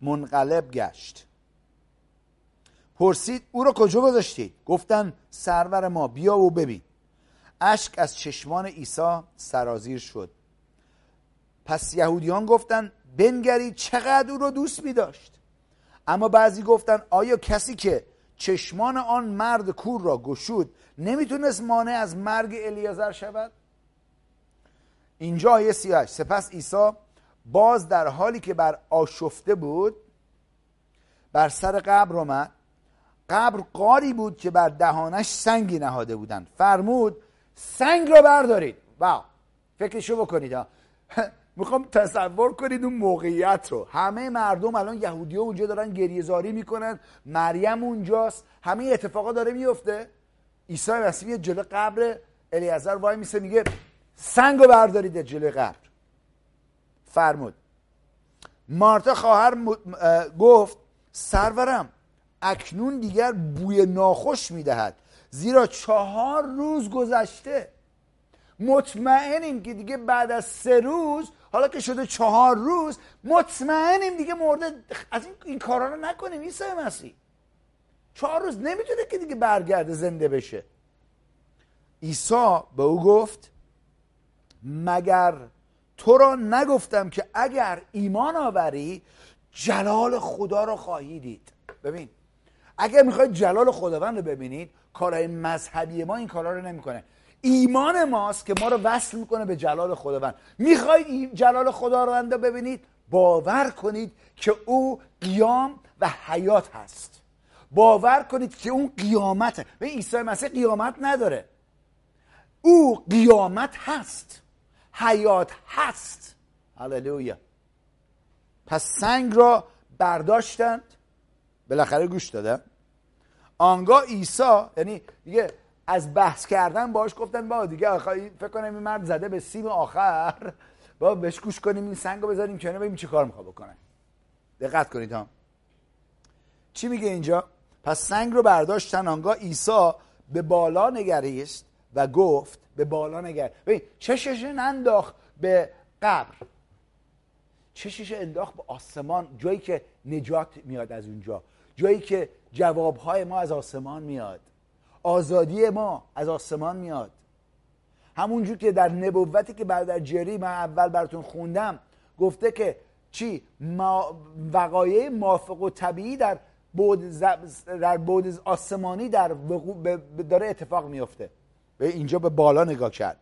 منقلب گشت. پرسید او را کجا گذاشتید؟ گفتن سرور ما بیا و ببین. اشک از چشمان عیسی سرازیر شد. پس یهودیان گفتن بنگری چقدر او را دوست می داشت. اما بعضی گفتن آیا کسی که چشمان آن مرد کور را گشود نمی‌تونست مانع از مرگ الیازر شود؟ اینجا آیه 38 سپس عیسی باز در حالی که بر آشفته بود بر سر قبر آمد. قبر قاری بود که بر دهانش سنگی نهاده بودند. فرمود سنگ رو بردارید. واو. فکرشو بکنید ها. می‌خوام تصور کنید اون موقعیت رو. همه مردم الان یهودی اونجا دارن گریهزاری می‌کنن. مریم اونجاست. همه اتفاقا داره میفته. عیسی مسیح جلو قبر الیعزر وای میسه میگه سنگ رو بردارید جلو قبر. فرمود. مارتا خواهر گفت سرورم اکنون دیگر بوی ناخوش می‌دهد. زیرا چهار روز گذشته. مطمئنیم که دیگه بعد از سه روز حالا که شده چهار روز مطمئنیم دیگه مورد از این, این کارا رو نکنیم عیسی مسیح. چهار روز نمی‌تونه که دیگه برگرده زنده بشه. عیسی به او گفت مگر تو را نگفتم که اگر ایمان آوری جلال خدا رو خواهی دید؟ ببین اگر می‌خواید جلال خداوند رو ببینید کارهای مذهبی ما این کارا رو نمی‌کنه ایمان ماست که ما رو وصل می‌کنه به جلال خداوند. می‌خواید جلال خداوند رو ببینید؟ باور کنید که او قیام و حیات هست. باور کنید که اون قیامته. و عیسی مسیح قیامت نداره. او قیامت هست. حیات هست. هللویا. پس سنگ را برداشتند. بالاخره گوش دادن آنگاه عیسی یعنی دیگه از بحث کردن باش گفتن با دیگه فکر کنم این مرد زده به سیم آخر. با بهش گوش کنیم این سنگ رو بذاریم کنه ببینیم چی کار می‌خواد بکنه. دقت کنید ها. چی میگه اینجا؟ پس سنگ رو برداشتن آنگاه عیسی به بالا نگریست و گفت به بالا نگر ببین چشش ننداخت به قبر. چشش انداخت به آسمان جایی که نجات میاد از اونجا. جایی که جوابهای ما از آسمان میاد. آزادی ما از آسمان میاد. همونجور که در نبوتی که بعد در جری من اول براتون خوندم گفته که چی؟ ما وقایع موافق و طبیعی در بود, در بود آسمانی در داره اتفاق میفته. به اینجا به بالا نگاه کرد.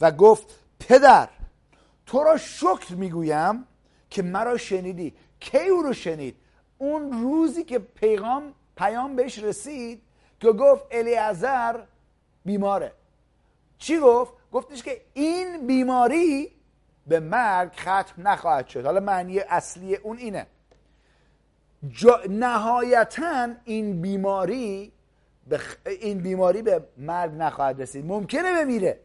و گفت پدر تو را شکر می‌گویم که مرا شنیدی. کی او رو شنید؟ اون روزی که پیغام پیام بهش رسید که گفت الیعزر بیماره. چی گفت؟ گفتش که این بیماری به مرگ ختم نخواهد شد. حالا معنی اصلی اون اینه. نهایتا این بیماری این بیماری به مرگ نخواهد رسید. ممکنه بمیره.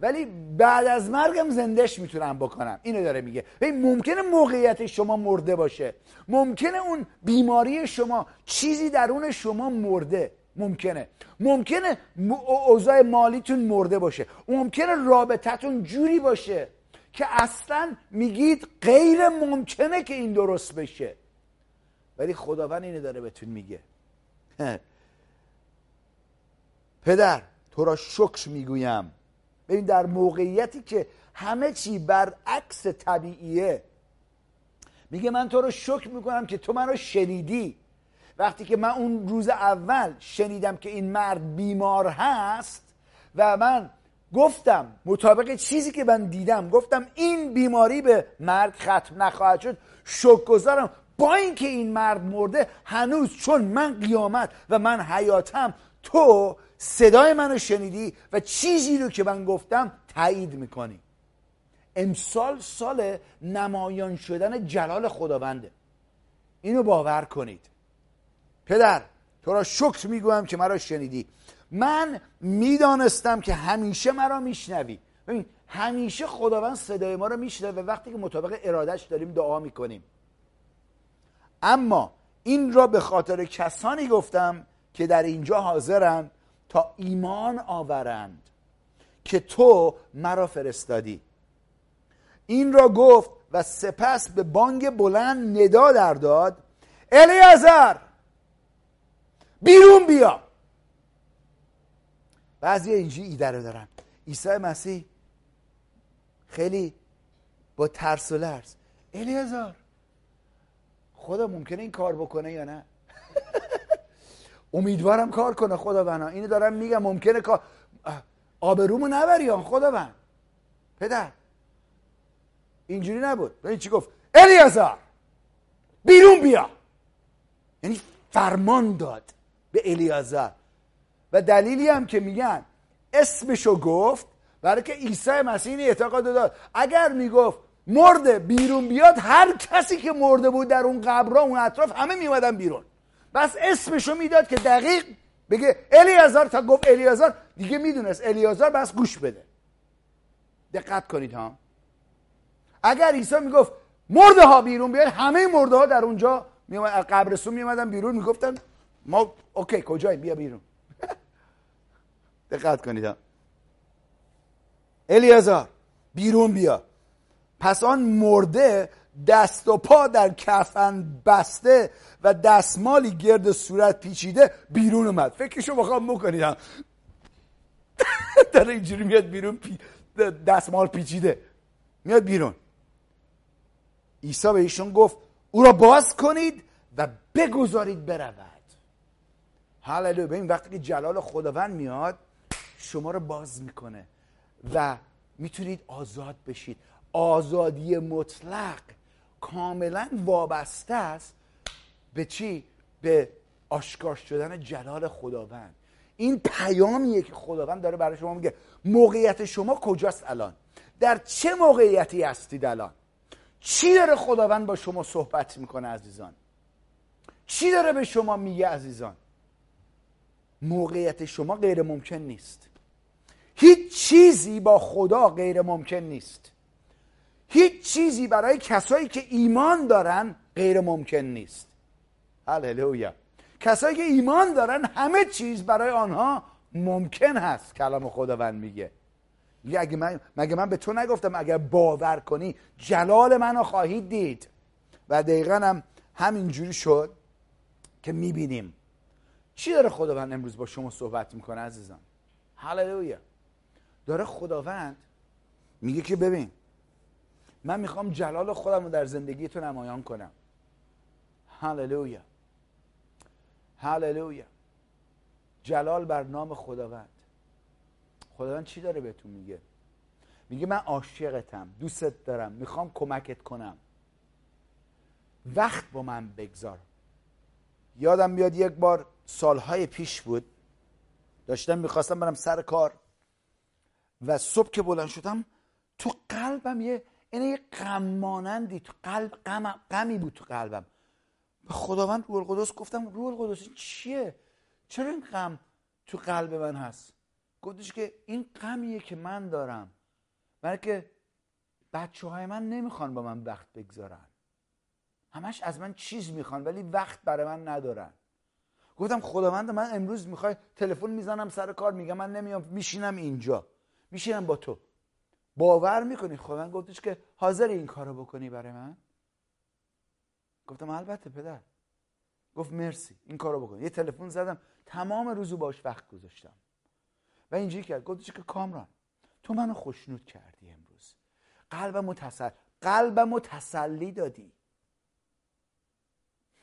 ولی بعد از مرگم زندش می‌تونم بکنم اینو داره میگه. ممکنه موقعیت شما مرده باشه. ممکنه اون بیماری شما چیزی درون شما مرده. ممکنه. ممکنه اوضاع مالیتون مرده باشه. ممکنه رابطتون جوری باشه که اصلا میگید غیر ممکنه که این درست بشه. ولی خداوند اینو داره بهتون میگه. پدر تو را شکر می‌گویم. ببین در موقعیتی که همه چی برعکس طبیعیه میگه من تو رو شکر می‌کنم که تو من رو شنیدی. وقتی که من اون روز اول شنیدم که این مرد بیمار هست و من گفتم مطابق چیزی که من دیدم گفتم این بیماری به مرگ ختم نخواهد شد شک گذارم با اینکه این مرد مرده هنوز چون من قیامت و من حیاتم تو صدای منو شنیدی و چیزی رو که من گفتم تایید می‌کنی. امسال سال نمایان شدن جلال خداونده. اینو باور کنید. پدر تو را شکر می‌گویم که مرا شنیدی. من می‌دانستم که همیشه مرا میشنوی. ببین همیشه خداوند صدای ما رو میشنوه وقتی که مطابق ارادش داریم دعا می‌کنیم. اما این را به خاطر کسانی گفتم که در اینجا حاضرند تا ایمان آورند که تو مرا فرستادی. این را گفت و سپس به بانگ بلند ندا در داد. الیازر بیرون بیا. بعضی اینجی ایده رو دارن. عیسی مسیح خیلی با ترس و لرز. الیازار خدا ممکنه این کار بکنه یا نه? امیدوارم کار کنه خداوند. اینو دارم میگم ممکنه کار آبرومو نبری خدا خداوند. پدر. اینجوری نبود. این چی گفت. الیازار بیرون بیا. یعنی فرمان داد. به الیازر و دلیلی هم که میگن اسمشو گفت برای که عیسی مسیح اعتقاد داد. اگر می‌گفت مرده بیرون بیاد هر کسی که مرده بود در اون قبرها اون اطراف همه میومدن بیرون. بس اسمشو می‌داد که دقیق بگه الیازار تا گفت الیازار دیگه می‌دونست الیازار بس گوش بده. دقت کنید ها. اگر عیسی می‌گفت مرده ها بیرون بیاد همه مرده ها در اونجا قبرستون میومدن بیرون می‌گفتن ما اوکی کجایی؟ بیا بیرون. دقت کنید الیازار بیرون بیا. پس آن مرده دست و پا در کفن بسته و دستمالی گرد صورت پیچیده بیرون اومد. فکرشو بخوام بکنید در اینجوری میاد بیرون پی... دستمال پیچیده. میاد بیرون. عیسی به ایشون گفت او را باز کنید و بگذارید برود هللویا. ببین وقتی که جلال خداوند میاد شما رو باز می‌کنه و می‌تونید آزاد بشید. آزادی مطلق کاملا وابسته است به چی؟ به آشکار شدن جلال خداوند. این پیامیه که خداوند داره برای شما میگه. موقعیت شما کجاست الان؟ در چه موقعیتی هستید الان؟ چی داره خداوند با شما صحبت می‌کنه عزیزان؟ چی داره به شما میگه عزیزان؟ موقعیت شما غیر ممکن نیست. هیچ چیزی با خدا غیر ممکن نیست. هیچ چیزی برای کسایی که ایمان دارن غیر ممکن نیست. هللویا. کسایی که ایمان دارن همه چیز برای آنها ممکن هست کلام خداوند میگه. اگه من مگه من به تو نگفتم اگر باور کنی جلال منو خواهید دید. و دقیقا هم همینجوری شد که می‌بینیم. چی داره خداوند امروز با شما صحبت می‌کنه عزیزان؟ هللویا داره خداوند میگه که ببین من می‌خوام جلال خودم رو در زندگی تو نمایان کنم. هللویا هللویا جلال بر نام خداوند. خداوند چی داره بهتون میگه؟ میگه من عاشقتم دوستت دارم می‌خوام کمکت کنم. وقت با من بگذار. یادم میاد یک بار سالهای پیش بود. داشتم می‌خواستم برم سر کار. و صبح که بلند شدم تو قلبم یه اینه یه غم تو قلب غم غمی بود تو قلبم. به خداوند روح القدس گفتم روح القدس چیه؟ چرا این غم تو قلب من هست؟ گفتش که این غمیه که من دارم برای که بچه های من نمی‌خوان با من وقت بگذارن. همش از من چیز می‌خوان ولی وقت برای من ندارن. گفتم خداوند من امروز می‌خوای تلفن می‌زنم سر کار میگم من نمیام میشینم اینجا. میشینم با تو. باور می‌کنی؟ خداوند گفتش که حاضر این کارو بکنی برای من؟ گفتم البته پدر. گفت مرسی این کارو بکن. یه تلفن زدم تمام روزو باش وقت گذاشتم. و اینجوری کرد. گفتش که کامران تو منو خوشنود کردی امروز. قلبم متسل قلبم تسلی دادی.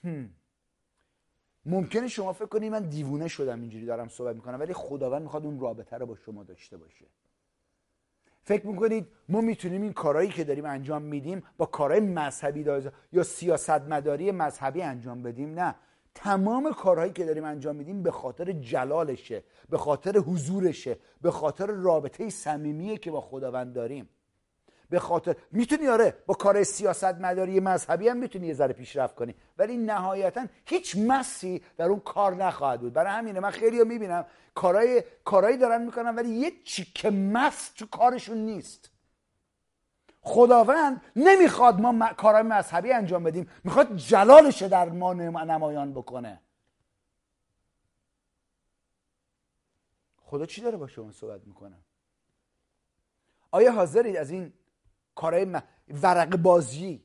هم. ممکنه شما فکر کنی من دیوونه شدم اینجوری دارم صحبت می‌کنم ولی خداوند می‌خواد اون رابطه رو با شما داشته باشه. فکر می‌کنید ما می‌تونیم این کارهایی که داریم انجام میدیم با کارهای مذهبی یا سیاستمداری مذهبی انجام بدیم؟ نه. تمام کارهایی که داریم انجام میدیم به خاطر جلالشه به خاطر حضورشه به خاطر رابطه صمیمیه که با خداوند داریم. به خاطر می‌تونی آره با کار سیاست مداری مذهبی هم می‌تونی یه ذره پیشرفت کنی. ولی نهایتا هیچ مسی در اون کار نخواهد بود. برای همینه من خیلی می‌بینم کارهای کارهایی دارن می‌کنن ولی یه چیکه مس تو کارشون نیست. خداوند نمی‌خواد ما کارهای مذهبی انجام بدیم. می‌خواد جلالش در ما نمایان بکنه. خدا چی داره با شما صحبت می‌کنه؟ آیا حاضرید از این کارهای ورق بازی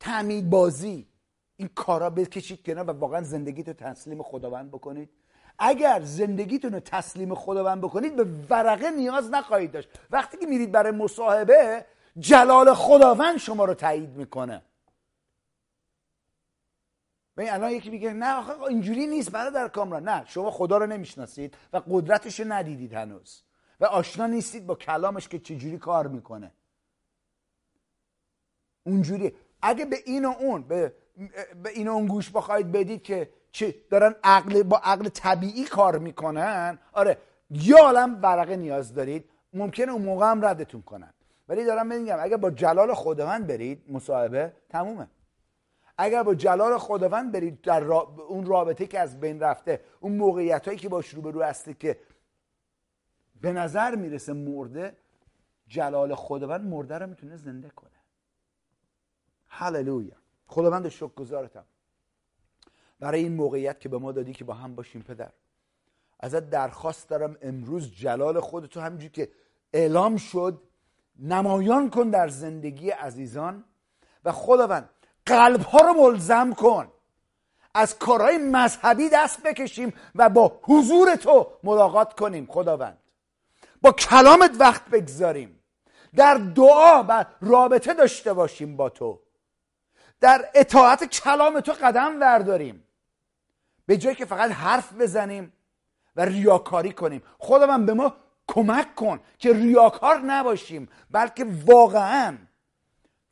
تعمید بازی این کارا بکشید کنار و واقعا زندگیتو تسلیم خداوند بکنید. اگر زندگیتون رو تسلیم خداوند بکنید به ورقه نیاز نخواهید داشت. وقتی که میرید برای مصاحبه جلال خداوند شما رو تایید می‌کنه. ببین الان یکی میگه نه آخه اینجوری نیست برادر کامرا نه شما خدا رو نمی‌شناسید و قدرتش رو ندیدید هنوز. و آشنا نیستید با کلامش که چجوری کار می‌کنه. اونجوری. اگه به این و اون به, به این و اون گوش بخواید بدید که چه دارن عقل با عقل طبیعی کار می‌کنن آره. یا عالم ورقه نیاز دارید ممکنه اون موقع هم ردتون کنن. ولی دارم میگم اگر با جلال خداوند برید مصاحبه تمومه. اگر با جلال خداوند برید در اون رابطه که از بین رفته اون موقعیت هایی که باش روبرو هستی که به نظر می‌رسه مرده جلال خداوند مرده رو می‌تونه زنده کنه. هللویا. خداوند شکر گذارتم برای این موقعیت که به ما دادی که با هم باشیم پدر. ازت درخواست دارم امروز جلال خودتو همینجور که اعلام شد نمایان کن در زندگی عزیزان و خداوند قلب ها رو ملزم کن. از کارهای مذهبی دست بکشیم و با حضور تو ملاقات کنیم خداوند. با کلامت وقت بگذاریم. در دعا و رابطه داشته باشیم با تو. در اطاعت کلام تو قدم برداریم. به جایی که فقط حرف بزنیم و ریاکاری کنیم. خداوند به ما کمک کن که ریاکار نباشیم بلکه واقعا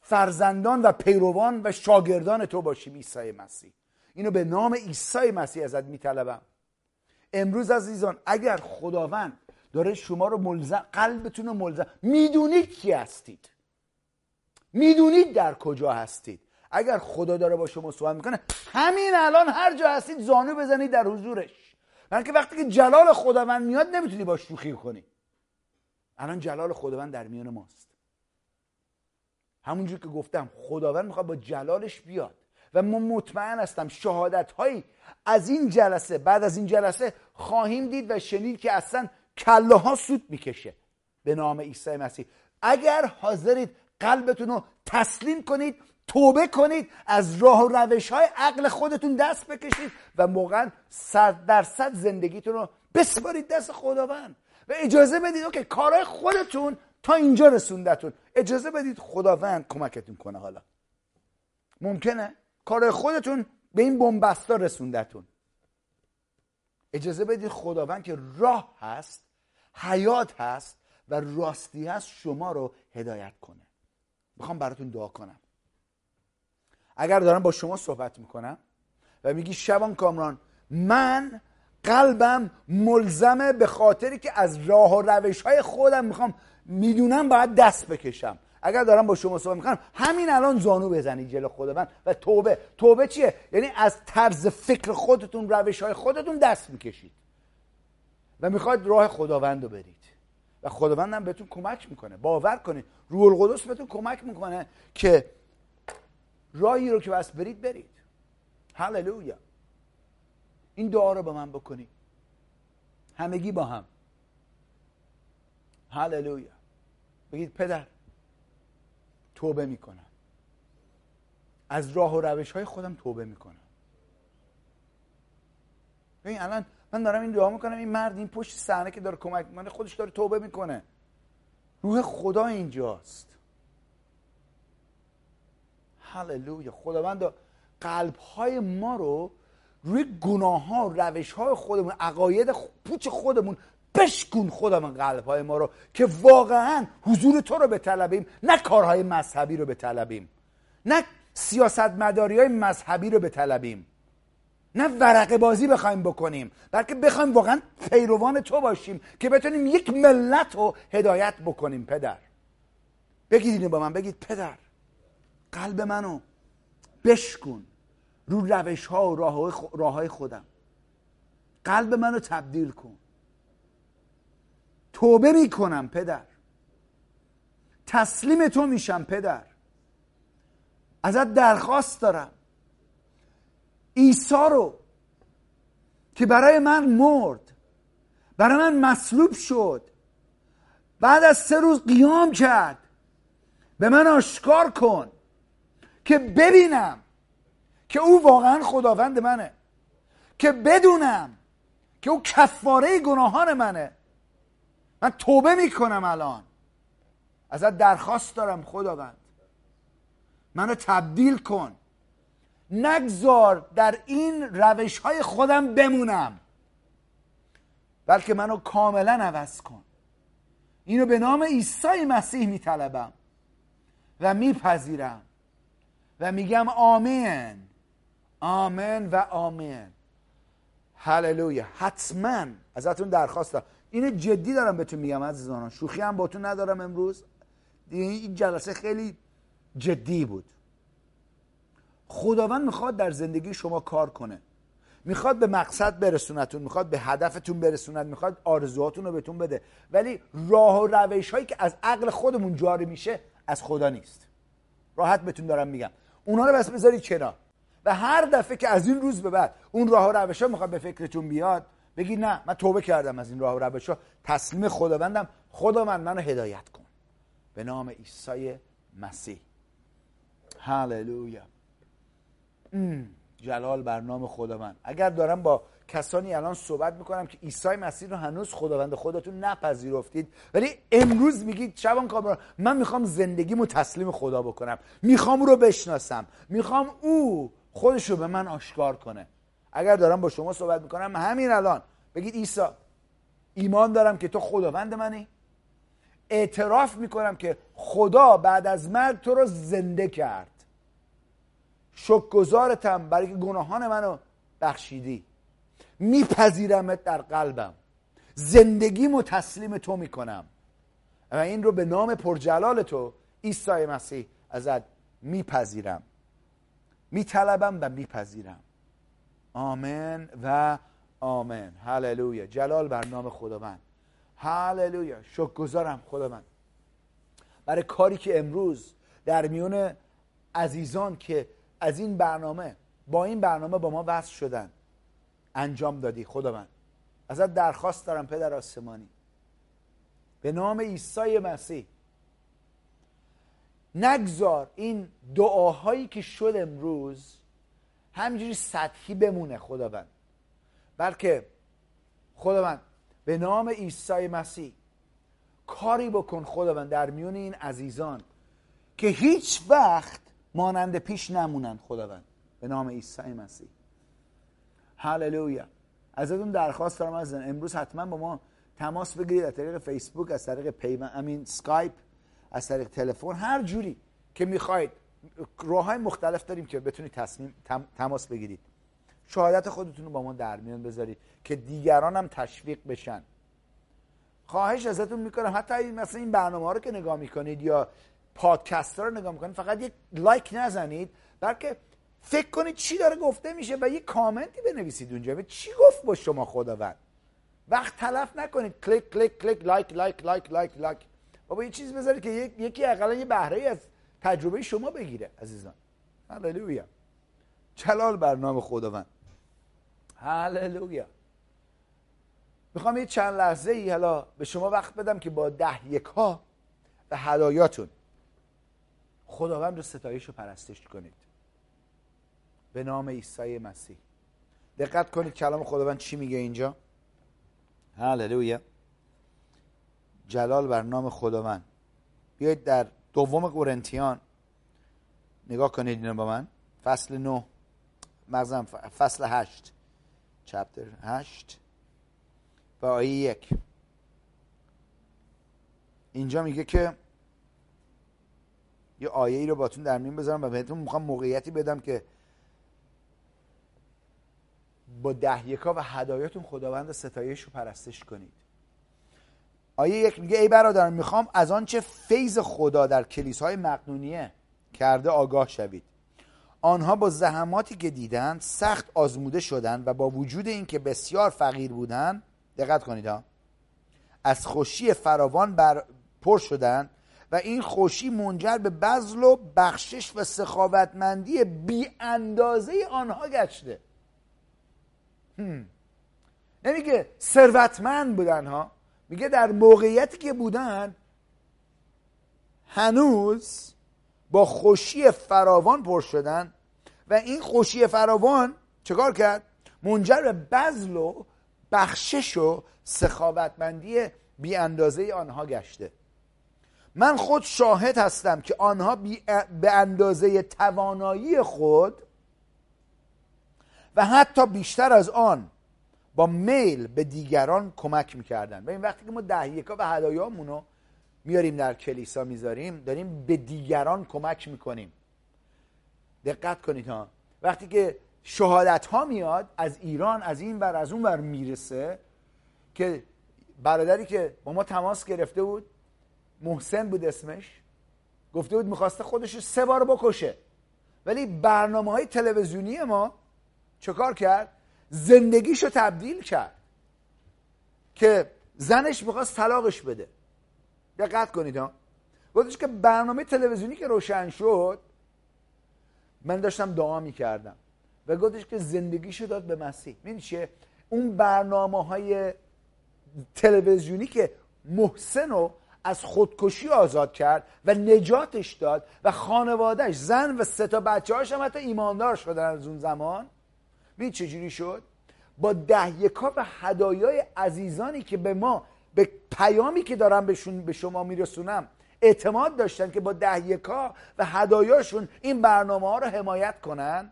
فرزندان و پیروان و شاگردان تو باشیم عیسی مسیح. اینو به نام عیسی مسیح ازت میطلبم. امروز عزیزان اگر خداوند داره شما رو ملزم قلبتون رو ملزم می‌دونید کی هستید؟ می‌دونید در کجا هستید؟ اگر خدا داره با شما صحبت می‌کنه همین الان هر جا هستید زانو بزنید در حضورش. که وقتی که جلال خداوند میاد نمی‌تونی با شوخی کنی. الان جلال خداوند در میان ماست. همونجور که گفتم خداوند می‌خواد با جلالش بیاد. و ما مطمئن هستم شهادت هایی از این جلسه بعد از این جلسه خواهیم دید و شنید که اصلا کله ها سود می‌کشه. به نام عیسی مسیح. اگر حاضرید قلبتون رو تسلیم کنید توبه کنید از راه و روش های عقل خودتون دست بکشید و موقعا صد درصد زندگیتون رو بسپارید دست خداوند. و اجازه بدید که کارهای خودتون تا اینجا رسوندتون. اجازه بدید خداوند کمکتون کنه حالا. ممکنه؟ کار خودتون به این بنبستا رسوندتون. اجازه بدید خداوند که راه هست حیات هست و راستی هست شما رو هدایت کنه. می‌خوام براتون دعا کنم. اگر دارم با شما صحبت می‌کنم و میگی شبان کامران من قلبم ملزمه به خاطری که از راه و روش های خودم می‌خوام می‌دونم باید دست بکشم. اگر دارم با شما صحبت می‌کنم همین الان زانو بزنید جلو خود من و توبه. توبه چیه؟ یعنی از طرز فکر خودتون روش های خودتون دست می‌کشید. و می‌خواید راه خداوند رو برید. و خداوند هم بهتون کمک می‌کنه. باور کنید. روح القدس بهتون کمک می‌کنه که راهی رو که بس برید برید. هللویا. این دعا رو با من بکنید همگی با هم. هللویا. بگید پدر توبه می‌کنم. از راه و روش های خودم توبه می‌کنم. ببین الان من دارم این دعا می‌کنم این مرد این پشت صحنه که داره کمک می‌کنه خودش داره توبه می‌کنه. روح خدا اینجاست. هللویا. خداوند قلب های ما رو روی گناه ها روش های خودمون عقاید پوچ خودمون بشکون خودمون قلب های ما رو که واقعا حضور تو رو بطلبیم نه کارهای مذهبی رو بطلبیم نه سیاست مداری های مذهبی رو بطلبیم نه ورقه بازی بخوایم بکنیم بلکه بخوایم واقعا پیروان تو باشیم که بتونیم یک ملت رو هدایت بکنیم پدر. بگید اینو با من بگید پدر. قلب منو بشکن رو روش ها و راه های خودم. قلب منو تبدیل کن. توبه می‌کنم پدر. تسلیم تو میشم پدر. ازت درخواست دارم. عیسی رو که برای من مرد برای من مصلوب شد بعد از سه روز قیام کرد به من آشکار کن. که ببینم که او واقعا خداوند منه که بدونم که او کفاره گناهان منه. من توبه می‌کنم الان. ازت درخواست دارم خداوند. منو تبدیل کن. نگذار در این روش های خودم بمونم. بلکه منو کاملا عوض کن. اینو به نام عیسی مسیح میطلبم و میپذیرم. و میگم آمین. آمین و آمین. هللویا. حتما. ازتون درخواست دارم اینو جدی دارم بهتون میگم عزیزان شوخی هم باتون ندارم امروز. این جلسه خیلی جدی بود. خداوند می‌خواد در زندگی شما کار کنه. می‌خواد به مقصد برسونتون می‌خواد به هدفتون برسوند می‌خواد آرزوهاتون رو بهتون بده. ولی راه و روش هایی که از عقل خودمون جاری میشه از خدا نیست. راحت بهتون دارم میگم. اونا رو بس بذارید کنار. و هر دفعه که از این روز به بعد اون راه و روش ها می‌خواد به فکرتون بیاد بگی نه من توبه کردم از این راه و روش ها تسلیم خداوندم. خدا من منو هدایت کن. به نام عیسی مسیح. هللویا. جلال بر نام خداوند. اگر دارم با کسانی الان صحبت می‌کنم که عیسی مسیح رو هنوز خداوند خودتون نپذیرفتید. ولی امروز میگید شبان کامران من می‌خوام زندگیمو تسلیم خدا بکنم. می‌خوام رو بشناسم. می‌خوام او خودش رو به من آشکار کنه. اگر دارم با شما صحبت می‌کنم همین الان بگید عیسی ایمان دارم که تو خداوند منی. اعتراف می‌کنم که خدا بعد از مرگ تو رو زنده کرد. شکرگزارتم برای که گناهان منو بخشیدی. میپذیرمت در قلبم. زندگیمو تسلیم تو می‌کنم. و این رو به نام پرجلال تو عیسی مسیح ازت میپذیرم. میطلبم و میپذیرم. آمین و آمین. هللویا. جلال بر نام خداوند. هللویا. شکر خدا من برای کاری که امروز در میون عزیزان که از این برنامه با این برنامه با ما وصل شدن. انجام دادی خدا من. ازت درخواست دارم پدر آسمانی. به نام عیسی مسیح. نگذار این دعاهایی که شد امروز همجوری سطحی بمونه خداوند بلکه خداوند به نام عیسی مسیح کاری بکن خداوند در میون این عزیزان که هیچ وقت مانند پیش نمونن خداوند به نام عیسی مسیح. هللویا. ازتون درخواست دارم از امروز حتما با ما تماس بگیرید. از طریق فیسبوک از طریق پیمن امین سکایپ از طریق تلفن هر جوری که می‌خواید. راه های مختلف داریم که بتونید تصمیم تماس بگیرید. شهادت خودتون رو با ما در میان بذارید که دیگران هم تشویق بشن. خواهش ازتون می‌کنم حتی مثلا این برنامه ها رو که نگاه می‌کنید یا پادکست ها رو نگاه می‌کنید فقط یک لایک نزنید بلکه فکر کنید چی داره گفته میشه و یه کامنتی بنویسید اونجا چی گفت با شما خداوند؟ وقت تلف نکنید. کلیک کلیک کلیک لایک لایک لایک لایک لایک. بابا یه چیز بذارید که یکی اقلا یه بهره از تجربه شما بگیره عزیزان. هللویا. جلال بر نام خداوند. هللویا. می‌خوام یه چند لحظه ای حالا به شما وقت بدم که با ده یک ها و هدایاتون خداوند رو ستایش رو پرستش کنید. به نام عیسی مسیح. دقت کنید کلام خداوند چی میگه اینجا؟ هللویا. جلال بر نام خداوند. بیایید در دوم قرنتیان نگاه کنید اینو با من. فصل 9 مغزم فصل 8 چپتر 8 و آیه یک. اینجا میگه که یه آیه ای رو باتون در میون بذارم و بهتون می‌خوام موقعیتی بدم که با ده یکا و هدایاتون خداوند ستایش رو پرستش کنید. آیه یک میگه ای برادران می‌خوام از آنچه فیض خدا در کلیسای مقنونیه کرده آگاه شوید. آنها با زحماتی که دیدند سخت آزموده شدند و با وجود اینکه بسیار فقیر بودند دقت کنید ها از خوشی فراوان بر پر شدند و این خوشی منجر به بذل و بخشش و سخاوتمندی بی اندازه آنها گشته. نمیگه ثروتمند بودن ها. میگه در موقعیتی که بودن هنوز با خوشی فراوان پر شدن و این خوشی فراوان چکار کرد؟ منجر به بذل و بخشش و سخاوتمندی بی اندازه آنها گشته. من خود شاهد هستم که آنها به اندازه توانایی خود و حتی بیشتر از آن با میل به دیگران کمک می‌کردن. و این وقتی که ما دهیکا و هدایامون رو میاریم در کلیسا می‌ذاریم داریم به دیگران کمک می‌کنیم. دقت کنید ها. وقتی که شهادت ها میاد از ایران از این ور از اون ور می‌رسه که برادری که با ما تماس گرفته بود محسن بود اسمش گفته بود می‌خواسته خودش سه بار بکشه. ولی برنامه های تلویزیونی ما چکار کرد؟ زندگیشو تبدیل کرد. که زنش می‌خواست طلاقش بده. دقت کنید ها. گفتش که برنامه تلویزیونی که روشن شد من داشتم دعا می‌کردم. و گفتش که زندگیشو داد به مسیح. می‌دونی چیه؟ اون برنامه های تلویزیونی که محسن رو از خودکشی آزاد کرد و نجاتش داد و خانوادهش زن و سه تا بچه هاش هم حتی ایماندار شدن از اون زمان ببین چجوری شد؟ با ده یکا و هدایای عزیزانی که به ما به پیامی که دارم بهشون به شما میرسونم اعتماد داشتن که با ده یکا و هدایاشون این برنامه ها رو حمایت کنن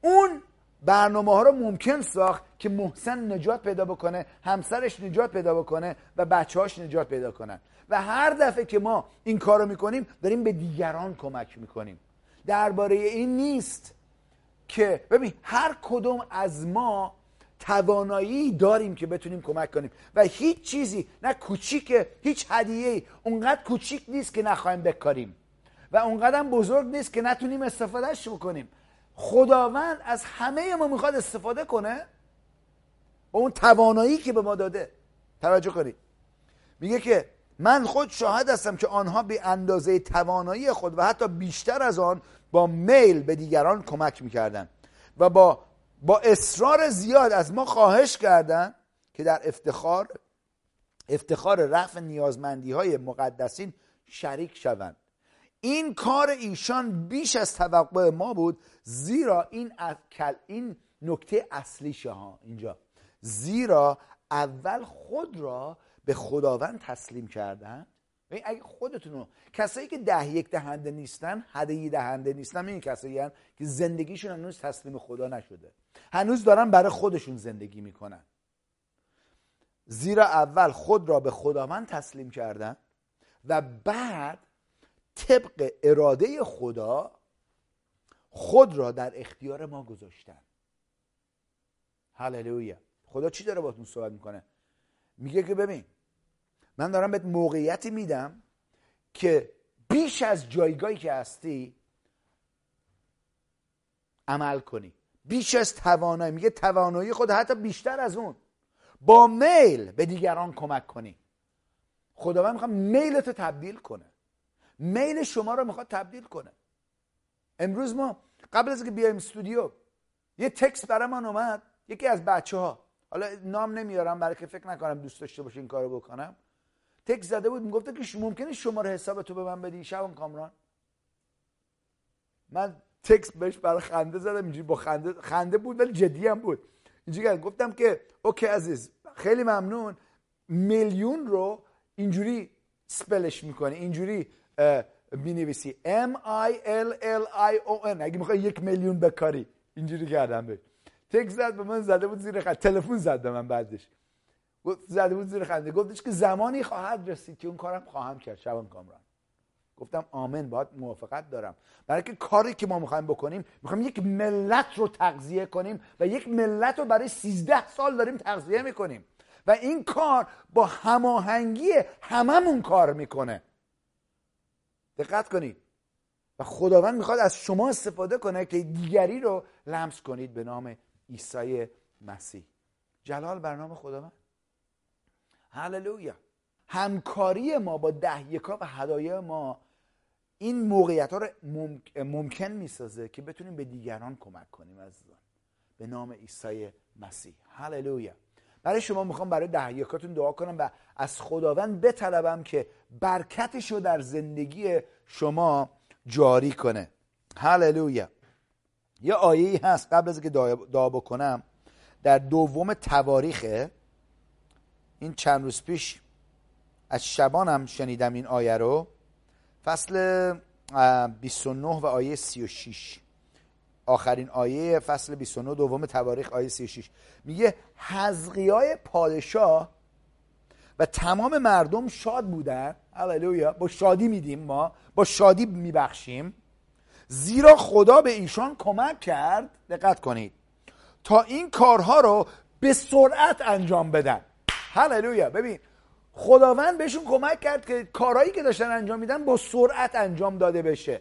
اون برنامه ها رو ممکن ساخت که محسن نجات پیدا بکنه همسرش نجات پیدا بکنه و بچه نجات پیدا کنن. و هر دفعه که ما این کار رو می‌کنیم داریم به دیگران کمک می‌کنیم. درباره این نیست. که ببین هر کدوم از ما توانایی داریم که بتونیم کمک کنیم. و هیچ چیزی نه کوچیکه هیچ هدیه اونقدر کوچیک نیست که نخواهیم بکاریم. و اونقدر بزرگ نیست که نتونیم استفادهش بکنیم. خداوند از همه ما می‌خواد استفاده کنه. با اون توانایی که به ما داده. توجه کنید. میگه که من خود شاهد هستم که آنها به اندازه توانایی خود و حتی بیشتر از آن با میل به دیگران کمک می‌کردن و با با اصرار زیاد از ما خواهش کردن که در افتخار افتخار رفع نیازمندی های مقدسین شریک شوند. این کار ایشان بیش از توقع ما بود زیرا این این نکته اصلی ها اینجا زیرا اول خود را به خداوند تسلیم کردن؟ اگه خودتون رو کسایی که ده یک دهنده نیستن هدیه دهنده نیستن این کسایی هن که زندگیشون هنوز تسلیم خدا نشده. هنوز دارن برای خودشون زندگی می‌کنن. زیرا اول خود را به خداوند تسلیم کردن و بعد طبق اراده خدا خود را در اختیار ما گذاشتن. هللویا. خدا چی داره باتون صحبت می‌کنه؟ میگه که ببین من دارم بهت موقعیتی میدم که بیش از جایگاهی که هستی عمل کنی. بیش از توانایی. میگه توانایی خود حتی بیشتر از اون. با میل به دیگران کمک کنی. خداوند می‌خواد میلت رو تبدیل کنه. میل شما رو می‌خواد تبدیل کنه. امروز ما قبل از که بیایم استودیو یه تکست برای من اومد. یکی از بچه ها حالا نام نمیارم برای که فکر نکنم دوست داشته باشه این کارو بکنم. تکس زده بود می‌گفته که ممکنه شماره حساب تو به من بدی؟ شبان کامران. من تکس بهش برای خنده زدم اینجوری با خنده خنده بود ولی جدی هم بود. اینجوری گفتم که اوکی عزیز خیلی ممنون. میلیون رو اینجوری سپلش می‌کنه اینجوری می نویسی M I L L I O N. اگه می‌خوای یک میلیون بکاری اینجوری کردم به تکس زد به من زده بود زیر خنده تلفن زد به من بعدش. زده بود زیر خنده. گفتش که زمانی خواهد رسید که اون کارم خواهم کرد شبان کامران. گفتم آمن باید موافقت دارم. برای که کاری که ما می‌خوایم بکنیم می‌خوایم یک ملت رو تغذیه کنیم و یک ملت رو برای 13 سال داریم تغذیه می‌کنیم. و این کار با هماهنگی هممون کار می‌کنه. دقت کنید. و خداوند می‌خواد از شما استفاده کنه که دیگری رو لمس کنید به نام عیسی مسیح. جلال برنامه خداوند. هللویا. همکاری ما با ده یکا و هدایای ما این موقعیت ها رو ممکن می‌سازه که بتونیم به دیگران کمک کنیم عزیزان. به نام عیسی مسیح. هللویا. برای شما می‌خوام برای ده یکاتون دعا کنم و از خداوند بطلبم که برکتش رو در زندگی شما جاری کنه. هللویا. یه آیه هست قبل از که دعا بکنم. در دوم تواریخه این چند روز پیش از شبانم شنیدم این آیه رو. فصل 29 و آیه 36 آخرین آیه فصل 29 دوم تواریخ آیه 36 میگه حزقیای پادشاه و تمام مردم شاد بودن. هللویا با شادی میدیم ما با شادی میبخشیم. زیرا خدا به ایشان کمک کرد. دقت کنید. تا این کارها رو به سرعت انجام بدن. هللویا. ببین خداوند بهشون کمک کرد که کارهایی که داشتن انجام میدن با سرعت انجام داده بشه.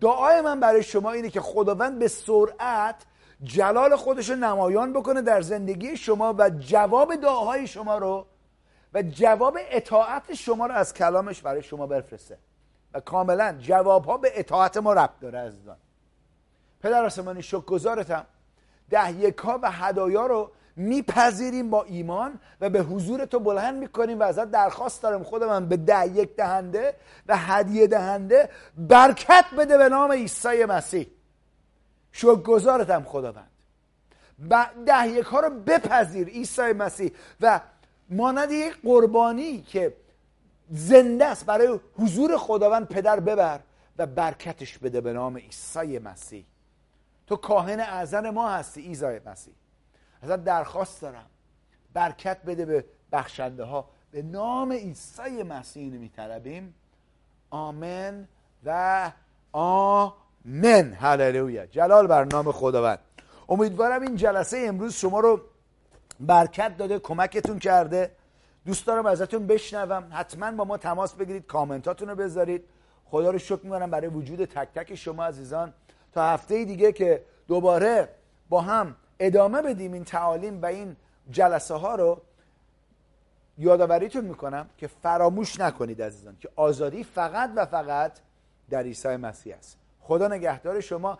دعای من برای شما اینه که خداوند به سرعت جلال خودش رو نمایان بکنه در زندگی شما و جواب دعاهای شما رو و جواب اطاعت شما رو از کلامش برای شما بفرسته. کاملا جواب ها به اطاعت ما ربط داره عزیزان. پدر آسمانی شکر گذارتم ده یک ها و هدایا رو میپذیریم با ایمان و به حضور تو بلند می‌کنیم و ازت درخواست دارم خودم به ده یک دهنده و هدیه دهنده برکت بده به نام عیسی مسیح. شکرگزارتم خداوند. ده یک ها رو بپذیر عیسی مسیح و مانند یک قربانی که زنده است برای حضور خداوند پدر ببر و برکتش بده به نام عیسی مسیح. تو کاهن اعظم ما هستی عیسی مسیح. ازت درخواست دارم. برکت بده به بخشنده ها به نام عیسی مسیح میطلبیم. آمن و آمین. من هللویا. جلال بر نام خداوند. امیدوارم این جلسه امروز شما رو برکت داده کمکتون کرده. دوست دارم ازتون بشنوم. حتما با ما تماس بگیرید کامنتاتون رو بذارید. خدا رو شکر می‌کنم برای وجود تک تک شما عزیزان. تا هفته دیگه که دوباره با هم ادامه بدیم این تعالیم و این جلسه ها رو یادآوریتون می‌کنم که فراموش نکنید عزیزان که آزادی فقط و فقط در عیسی مسیح است. خدا نگهدار شما.